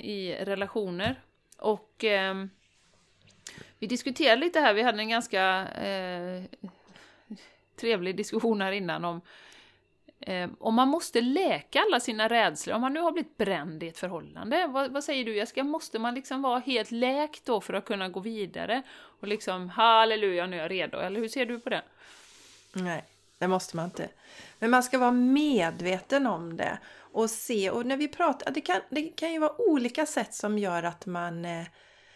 i relationer. Och ehm, vi diskuterade lite här, vi hade en ganska trevlig diskussion här innan om eh, Ehm, om man måste läka alla sina rädslor, om man nu har blivit bränd i ett förhållande, vad, vad, säger du Jessica, måste man liksom vara helt läkt då för att kunna gå vidare? Och liksom, halleluja, nu är jag redo, eller hur ser du på det? Nej, det måste man inte. Men man ska vara medveten om det och se, och när vi pratar, det kan, det kan ju vara olika sätt som gör att man eh,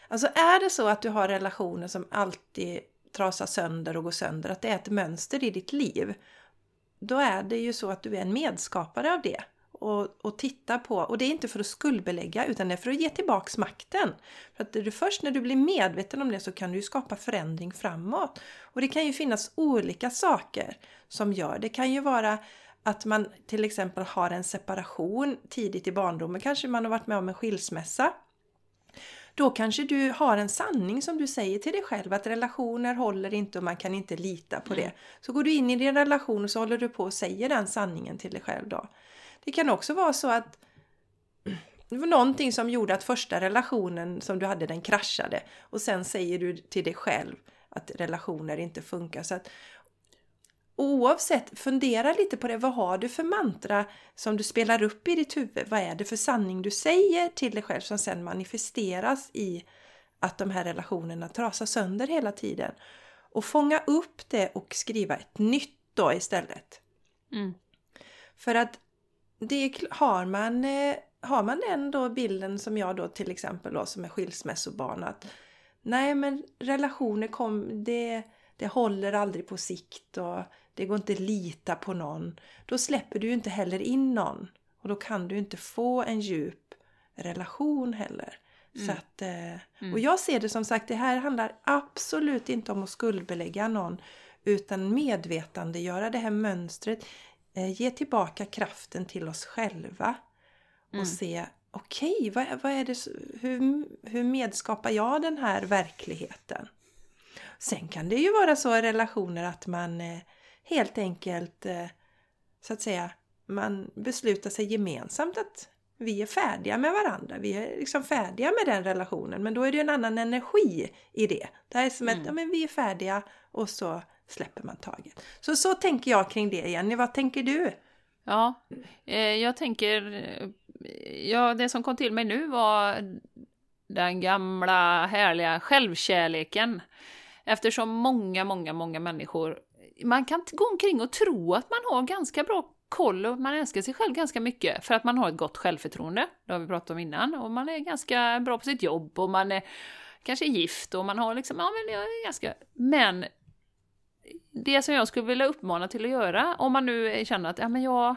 Alltså är det så att du har relationer som alltid trasar sönder och går sönder, att det är ett mönster i ditt liv. Då är det ju så att du är en medskapare av det. Och, och titta på, och det är inte för att skuldbelägga utan det är för att ge tillbaks makten. För att du, först när du blir medveten om det så kan du skapa förändring framåt. Och det kan ju finnas olika saker som gör. Det kan ju vara att man till exempel har en separation tidigt i barndomen. Kanske man har varit med om en skilsmässa då kanske du har en sanning som du säger till dig själv att relationer håller inte och man kan inte lita på det. Mm. Så går du in i din relation och så håller du på och säger den sanningen till dig själv då. Det kan också vara så att det var någonting som gjorde att första relationen som du hade den kraschade och sen säger du till dig själv att relationer inte funkar. Så att, oavsett, fundera lite på det. Vad har du för mantra som du spelar upp i ditt huvud? Vad är det för sanning du säger till dig själv som sen manifesteras i att de här relationerna trasar sönder hela tiden? Och fånga upp det och skriva ett nytt då istället. Mm. För att det har man, eh, har man den då bilden som jag då till exempel då som är skilsmässobarn att nej men relationer kom, det, det håller aldrig på sikt och det går inte att lita på någon. Då släpper du inte heller in någon. Och då kan du inte få en djup relation heller. Mm. Så att, eh, mm. Och jag ser det som sagt, det här handlar absolut inte om att skuldbelägga någon. Utan medvetandegöra det här mönstret. Eh, ge tillbaka kraften till oss själva. Och mm. se, okej, okay, vad, vad är det, hur, hur medskapar jag den här verkligheten? Sen kan det ju vara så i relationer att man eh, helt enkelt eh, så att säga man beslutar sig gemensamt att vi är färdiga med varandra. Vi är liksom färdiga med den relationen. Men då är det en annan energi i det. Det är som mm. att ja, men vi är färdiga och så släpper man taget. Så så tänker jag kring det Jenny. Vad tänker du? Ja, eh, jag tänker... Ja, det som kom till mig nu var den gamla härliga självkärleken. Eftersom många, många, många människor man kan gå omkring och tro att man har ganska bra koll och man älskar sig själv ganska mycket för att man har ett gott självförtroende. Det har vi pratat om innan. Och man är ganska bra på sitt jobb och man är kanske gift och man har liksom, ja men jag är ganska... Men det som jag skulle vilja uppmana till att göra, om man nu känner att ja, men jag,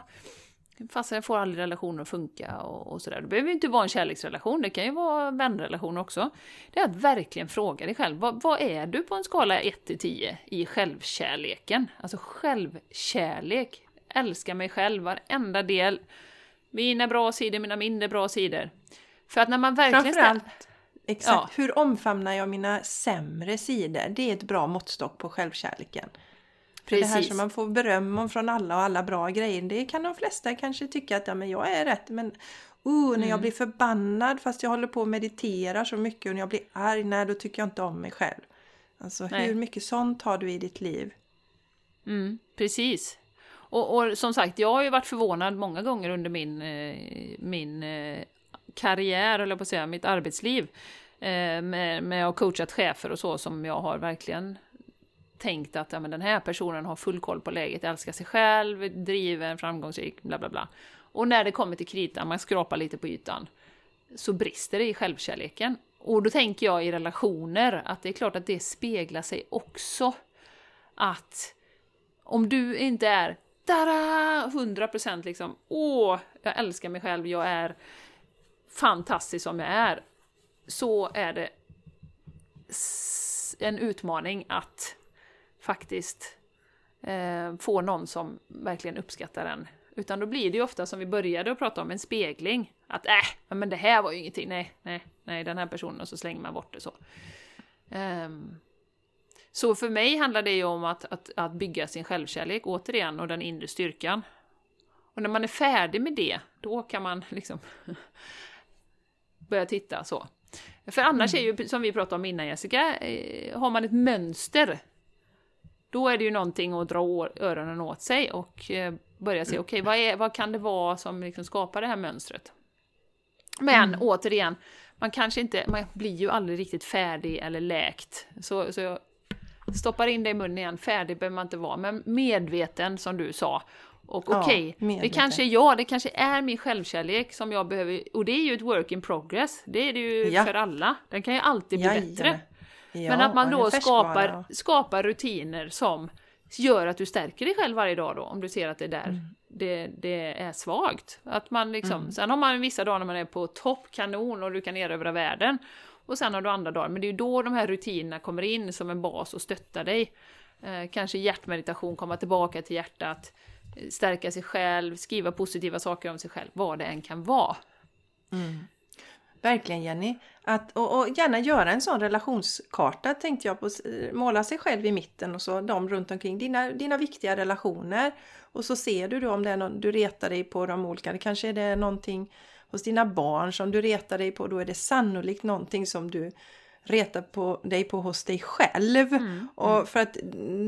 Fast jag får aldrig relationer att funka och, och sådär. Det behöver ju inte vara en kärleksrelation, det kan ju vara vänrelation också. Det är att verkligen fråga dig själv, vad, vad är du på en skala 1 till 10 i självkärleken? Alltså självkärlek. Älska mig själv, varenda del. Mina bra sidor, mina mindre bra sidor. För att när man verkligen... Framförallt, exakt, ja. hur omfamnar jag mina sämre sidor? Det är ett bra måttstock på självkärleken. Precis. Det här som man får beröm om från alla och alla bra grejer, det kan de flesta kanske tycka att ja, men jag är rätt, men uh, när mm. jag blir förbannad fast jag håller på och mediterar så mycket och när jag blir arg, nej då tycker jag inte om mig själv. Alltså nej. hur mycket sånt har du i ditt liv? Mm, precis. Och, och, som sagt, jag har ju varit förvånad många gånger under min, eh, min eh, karriär, eller på att säga, mitt arbetsliv. Eh, med, med att ha coachat chefer och så som jag har verkligen tänkt att ja, men den här personen har full koll på läget, älskar sig själv, driven, framgångsrik, bla bla bla. Och när det kommer till kritan, man skrapar lite på ytan, så brister det i självkärleken. Och då tänker jag i relationer att det är klart att det speglar sig också. Att om du inte är tada, 100% liksom, åh, jag älskar mig själv, jag är fantastisk som jag är, så är det en utmaning att faktiskt eh, få någon som verkligen uppskattar en. Utan då blir det ju ofta som vi började att prata om, en spegling. Att äh, men det här var ju ingenting, nej, nej, nej, den här personen, och så slänger man bort det så. Um, så för mig handlar det ju om att, att, att bygga sin självkärlek återigen och den inre styrkan. Och när man är färdig med det, då kan man liksom börja titta så. För annars mm. är ju, som vi pratade om innan Jessica, eh, har man ett mönster då är det ju någonting att dra öronen åt sig och eh, börja se, okej, okay, vad, vad kan det vara som liksom skapar det här mönstret? Men mm. återigen, man kanske inte, man blir ju aldrig riktigt färdig eller läkt. Så, så jag stoppar in det i munnen igen, färdig behöver man inte vara, men medveten som du sa. Och okej, okay, ja, det kanske är jag, det kanske är min självkärlek som jag behöver, och det är ju ett work in progress, det är det ju ja. för alla. Den kan ju alltid bli Jajamän. bättre. Ja, Men att man då skapar, skapar rutiner som gör att du stärker dig själv varje dag då, om du ser att det är där mm. det, det är svagt. Att man liksom, mm. Sen har man vissa dagar när man är på topp, kanon och du kan erövra världen. Och sen har du andra dagar, men det är ju då de här rutinerna kommer in som en bas och stöttar dig. Eh, kanske hjärtmeditation, komma tillbaka till hjärtat, stärka sig själv, skriva positiva saker om sig själv, vad det än kan vara. Mm. Verkligen Jenny. Att, och, och, gärna göra en sån relationskarta tänkte jag på. Måla sig själv i mitten och så de runt omkring. Dina, dina viktiga relationer. Och så ser du då om det är någon du retar dig på de olika. Det kanske är det någonting hos dina barn som du retar dig på. Då är det sannolikt någonting som du retar på dig på hos dig själv. Mm, och mm. för att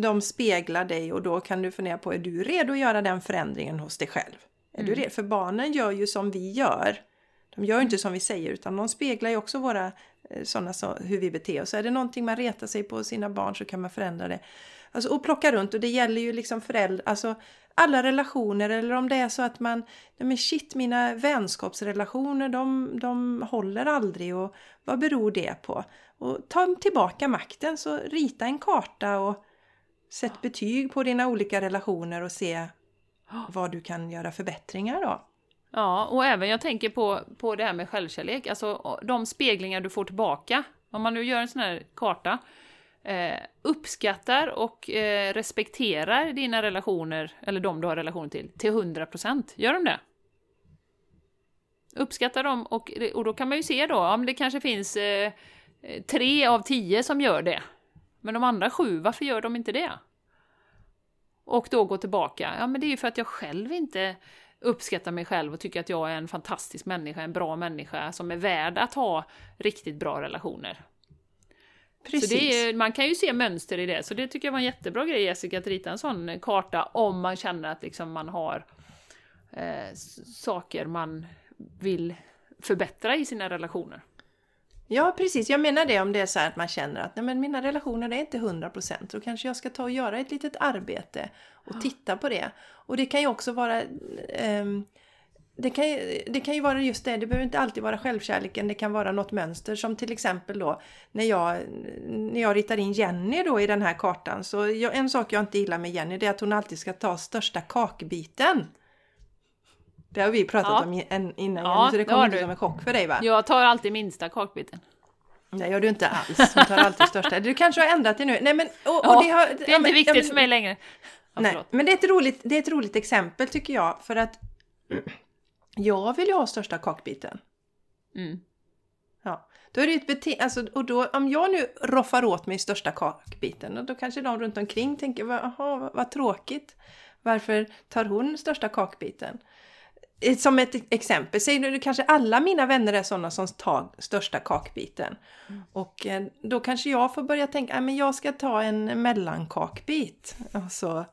de speglar dig och då kan du fundera på är du redo att göra den förändringen hos dig själv? Är mm. du redo? För barnen gör ju som vi gör. De gör inte som vi säger utan de speglar ju också våra eh, sådana så, hur vi beter oss. Är det någonting man retar sig på sina barn så kan man förändra det. Alltså, och plocka runt och det gäller ju liksom föräldrar, alltså alla relationer eller om det är så att man, nej men shit mina vänskapsrelationer de, de håller aldrig och vad beror det på? Och ta tillbaka makten så rita en karta och sätt betyg på dina olika relationer och se vad du kan göra förbättringar då. Ja, och även jag tänker på, på det här med självkärlek, alltså de speglingar du får tillbaka. Om man nu gör en sån här karta, eh, uppskattar och eh, respekterar dina relationer, eller de du har relation till, till 100%. Gör de det? Uppskattar dem och, och då kan man ju se då om det kanske finns eh, tre av tio som gör det. Men de andra sju, varför gör de inte det? Och då gå tillbaka, ja men det är ju för att jag själv inte uppskattar mig själv och tycker att jag är en fantastisk människa, en bra människa som är värd att ha riktigt bra relationer. Precis. Så är, man kan ju se mönster i det, så det tycker jag var en jättebra grej Jessica, att rita en sån karta om man känner att liksom man har eh, saker man vill förbättra i sina relationer. Ja precis, jag menar det om det är så att man känner att nej, men mina relationer är inte 100% då kanske jag ska ta och göra ett litet arbete och titta på det. Och det kan ju också vara um, det kan, ju, det kan ju vara just det, det behöver inte alltid vara självkärleken, det kan vara något mönster. Som till exempel då när jag, när jag ritar in Jenny då i den här kartan. Så jag, en sak jag inte gillar med Jenny det är att hon alltid ska ta största kakbiten. Det har vi pratat Ja. om innan Ja, så det kommer inte du. som en chock för dig va? Jag tar alltid minsta kakbiten. Det gör du inte alls. Hon tar alltid största. Du kanske har ändrat dig nu. Nej men... Och, Ja, och det, har, Det är inte viktigt för mig längre. Ja, Nej, men det är, ett roligt, det är ett roligt exempel tycker jag. För att jag vill ju ha största kakbiten. Mm. Ja, då är det ett bete- alltså, och då, om jag nu roffar åt mig största kakbiten, och då kanske de runt omkring tänker, "Va- jaha, vad, vad tråkigt. Varför tar hon största kakbiten? Som ett exempel, säg nu kanske alla mina vänner är sådana som tar största kakbiten. Och eh, då kanske jag får börja tänka, "Nej, men jag ska ta en mellankakbit. Och så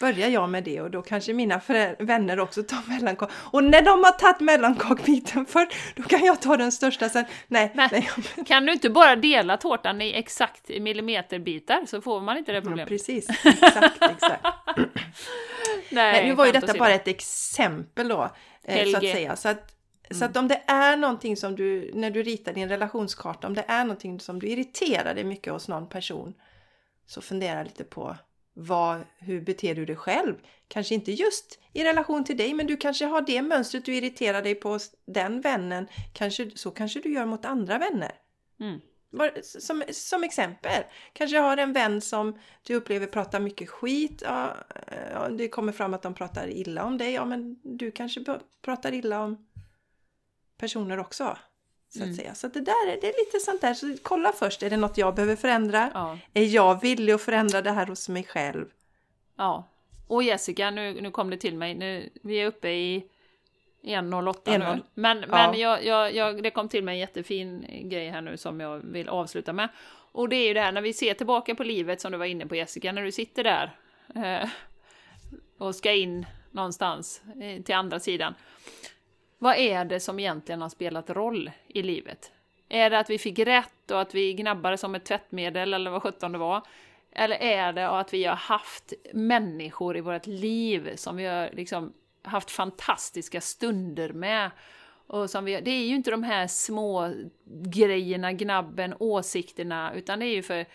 börjar jag med det och då kanske mina vänner också tar mellankak. Och när de har tagit mellankakbiten först, då kan jag ta den största sen. Nej, Nej. nej. Kan du inte bara dela tårtan i exakt millimeterbitar så får man inte det Ja, problemet. precis, exakt, exakt. Nej, nu var ju detta bara ett exempel då, eh, så att Helge. säga. Så att, så att om det är någonting som du, när du ritar din relationskarta, om det är någonting som du irriterar dig mycket hos någon person, så fundera lite på vad, hur beter du dig själv? Kanske inte just i relation till dig, men du kanske har det mönstret du irriterar dig på hos den vännen. Kanske, så kanske du gör mot andra vänner. Mm. Som, som exempel. Kanske jag har en vän som du upplever pratar mycket skit. Ja, ja, det kommer fram att de pratar illa om dig. Ja, men du kanske pratar illa om personer också. Så att Mm. säga. Så att det där är, det är lite sånt där. Så kolla först, är det något jag behöver förändra? Ja. Är jag villig att förändra det här hos mig själv? ja. Och Jessica, nu, nu kom det till mig. Nu, vi är uppe i 1.08 nu. 1.0. Men, Ja. men jag, jag, jag, det kom till mig en jättefin grej här nu som jag vill avsluta med. Och det är ju det här när vi ser tillbaka på livet som du var inne på Jessica, när du sitter där eh, och ska in någonstans eh, till andra sidan. Vad är det som egentligen har spelat roll i livet? Är det att vi fick rätt och att vi gnabbade som ett tvättmedel eller vad sjutton det var? Eller är det att vi har haft människor i vårt liv som vi har liksom haft fantastiska stunder med? Och som vi, det är ju inte de här små grejerna, gnabben, åsikterna, utan det är ju för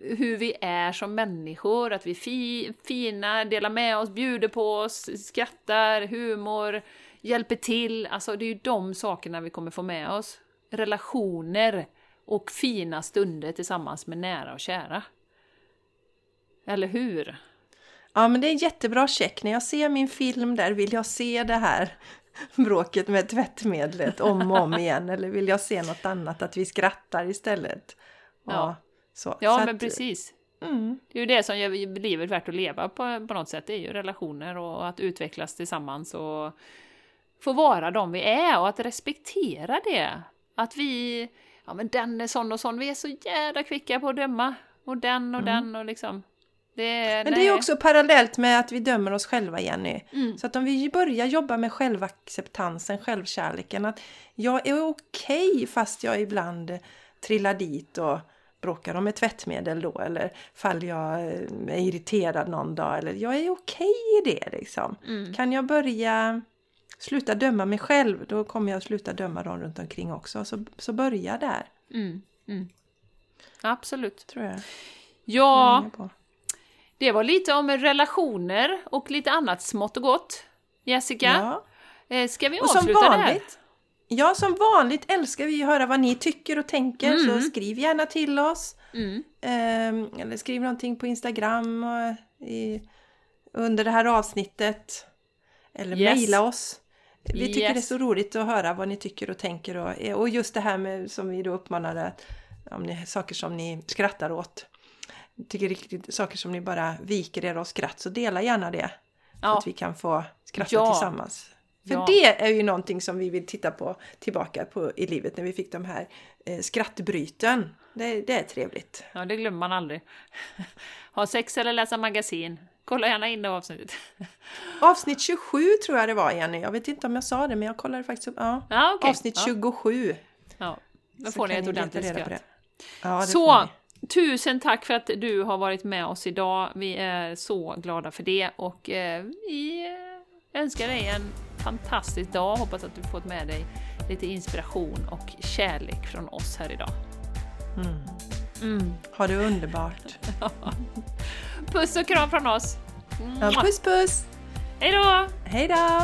hur vi är som människor, att vi är fi, fina, delar med oss, bjuder på oss, skrattar, humor, hjälper till. Alltså det är ju de sakerna vi kommer få med oss. Relationer och fina stunder tillsammans med nära och kära. Eller hur? Ja, men det är en jättebra check. När jag ser min film där, vill jag se det här bråket med tvättmedlet om och om igen? Eller vill jag se något annat, att vi skrattar istället? Ja. så. Ja, så men att, precis. Mm, Det är ju det som gör livet värt att leva på, på något sätt. Det är ju relationer och att utvecklas tillsammans och få vara de vi är och att respektera det. Att vi, ja men den är sån och sån, vi är så jävla kvicka på att döma. Och den och den och liksom. Det. Men det är också parallellt med att vi dömer oss själva, Jenny. Mm. Så att om vi börjar jobba med självacceptansen, självkärleken, att jag är okej fast jag ibland trillar dit och bråkar om ett tvättmedel då, eller fall jag eh, är irriterad någon dag, eller jag är okej i det liksom. Mm. Kan jag börja sluta döma mig själv, då kommer jag sluta döma dem runt omkring också. Så, så börja där, Mm. Mm. Absolut. tror jag. Ja. Det var lite om relationer och lite annat smått och gott. Jessica, Ja. eh, ska vi Och som avsluta det här? vanligt, ja som vanligt älskar vi att höra vad ni tycker och tänker, Mm. så skriv gärna till oss. Mm. Ehm, eller skriv någonting på Instagram och i, under det här avsnittet. Eller Yes. mejla oss. Vi tycker Yes. det är så roligt att höra vad ni tycker och tänker. Och, och just det här med som vi då uppmanade, om ni, saker som ni skrattar åt. Tycker riktigt saker som ni bara viker er av skratt, så dela gärna det. Så Ja. att vi kan få skratta Ja. tillsammans. För Ja. det är ju någonting som vi vill titta på tillbaka på i livet när vi fick de här eh, skrattbryten. Det, det är trevligt. Ja, det glömmer man aldrig. Ha sex eller läsa magasin. Kolla gärna in det avsnittet. Avsnitt 27 tror jag det var Jenny. Jag vet inte om jag sa det men jag kollade faktiskt upp. Ja. Ja, okej. Avsnitt ja. 27. Ja. Då Så får ni ett ordentligt skratt. Ja, det Så. Tusen tack för att du har varit med oss idag. Vi är så glada för det och eh, vi önskar dig en fantastisk dag. Hoppas att du fått med dig lite inspiration och kärlek från oss här idag. Mm. Mm. Ha det underbart. Puss och kram från oss! Ja, puss puss! Hej då! Hej då!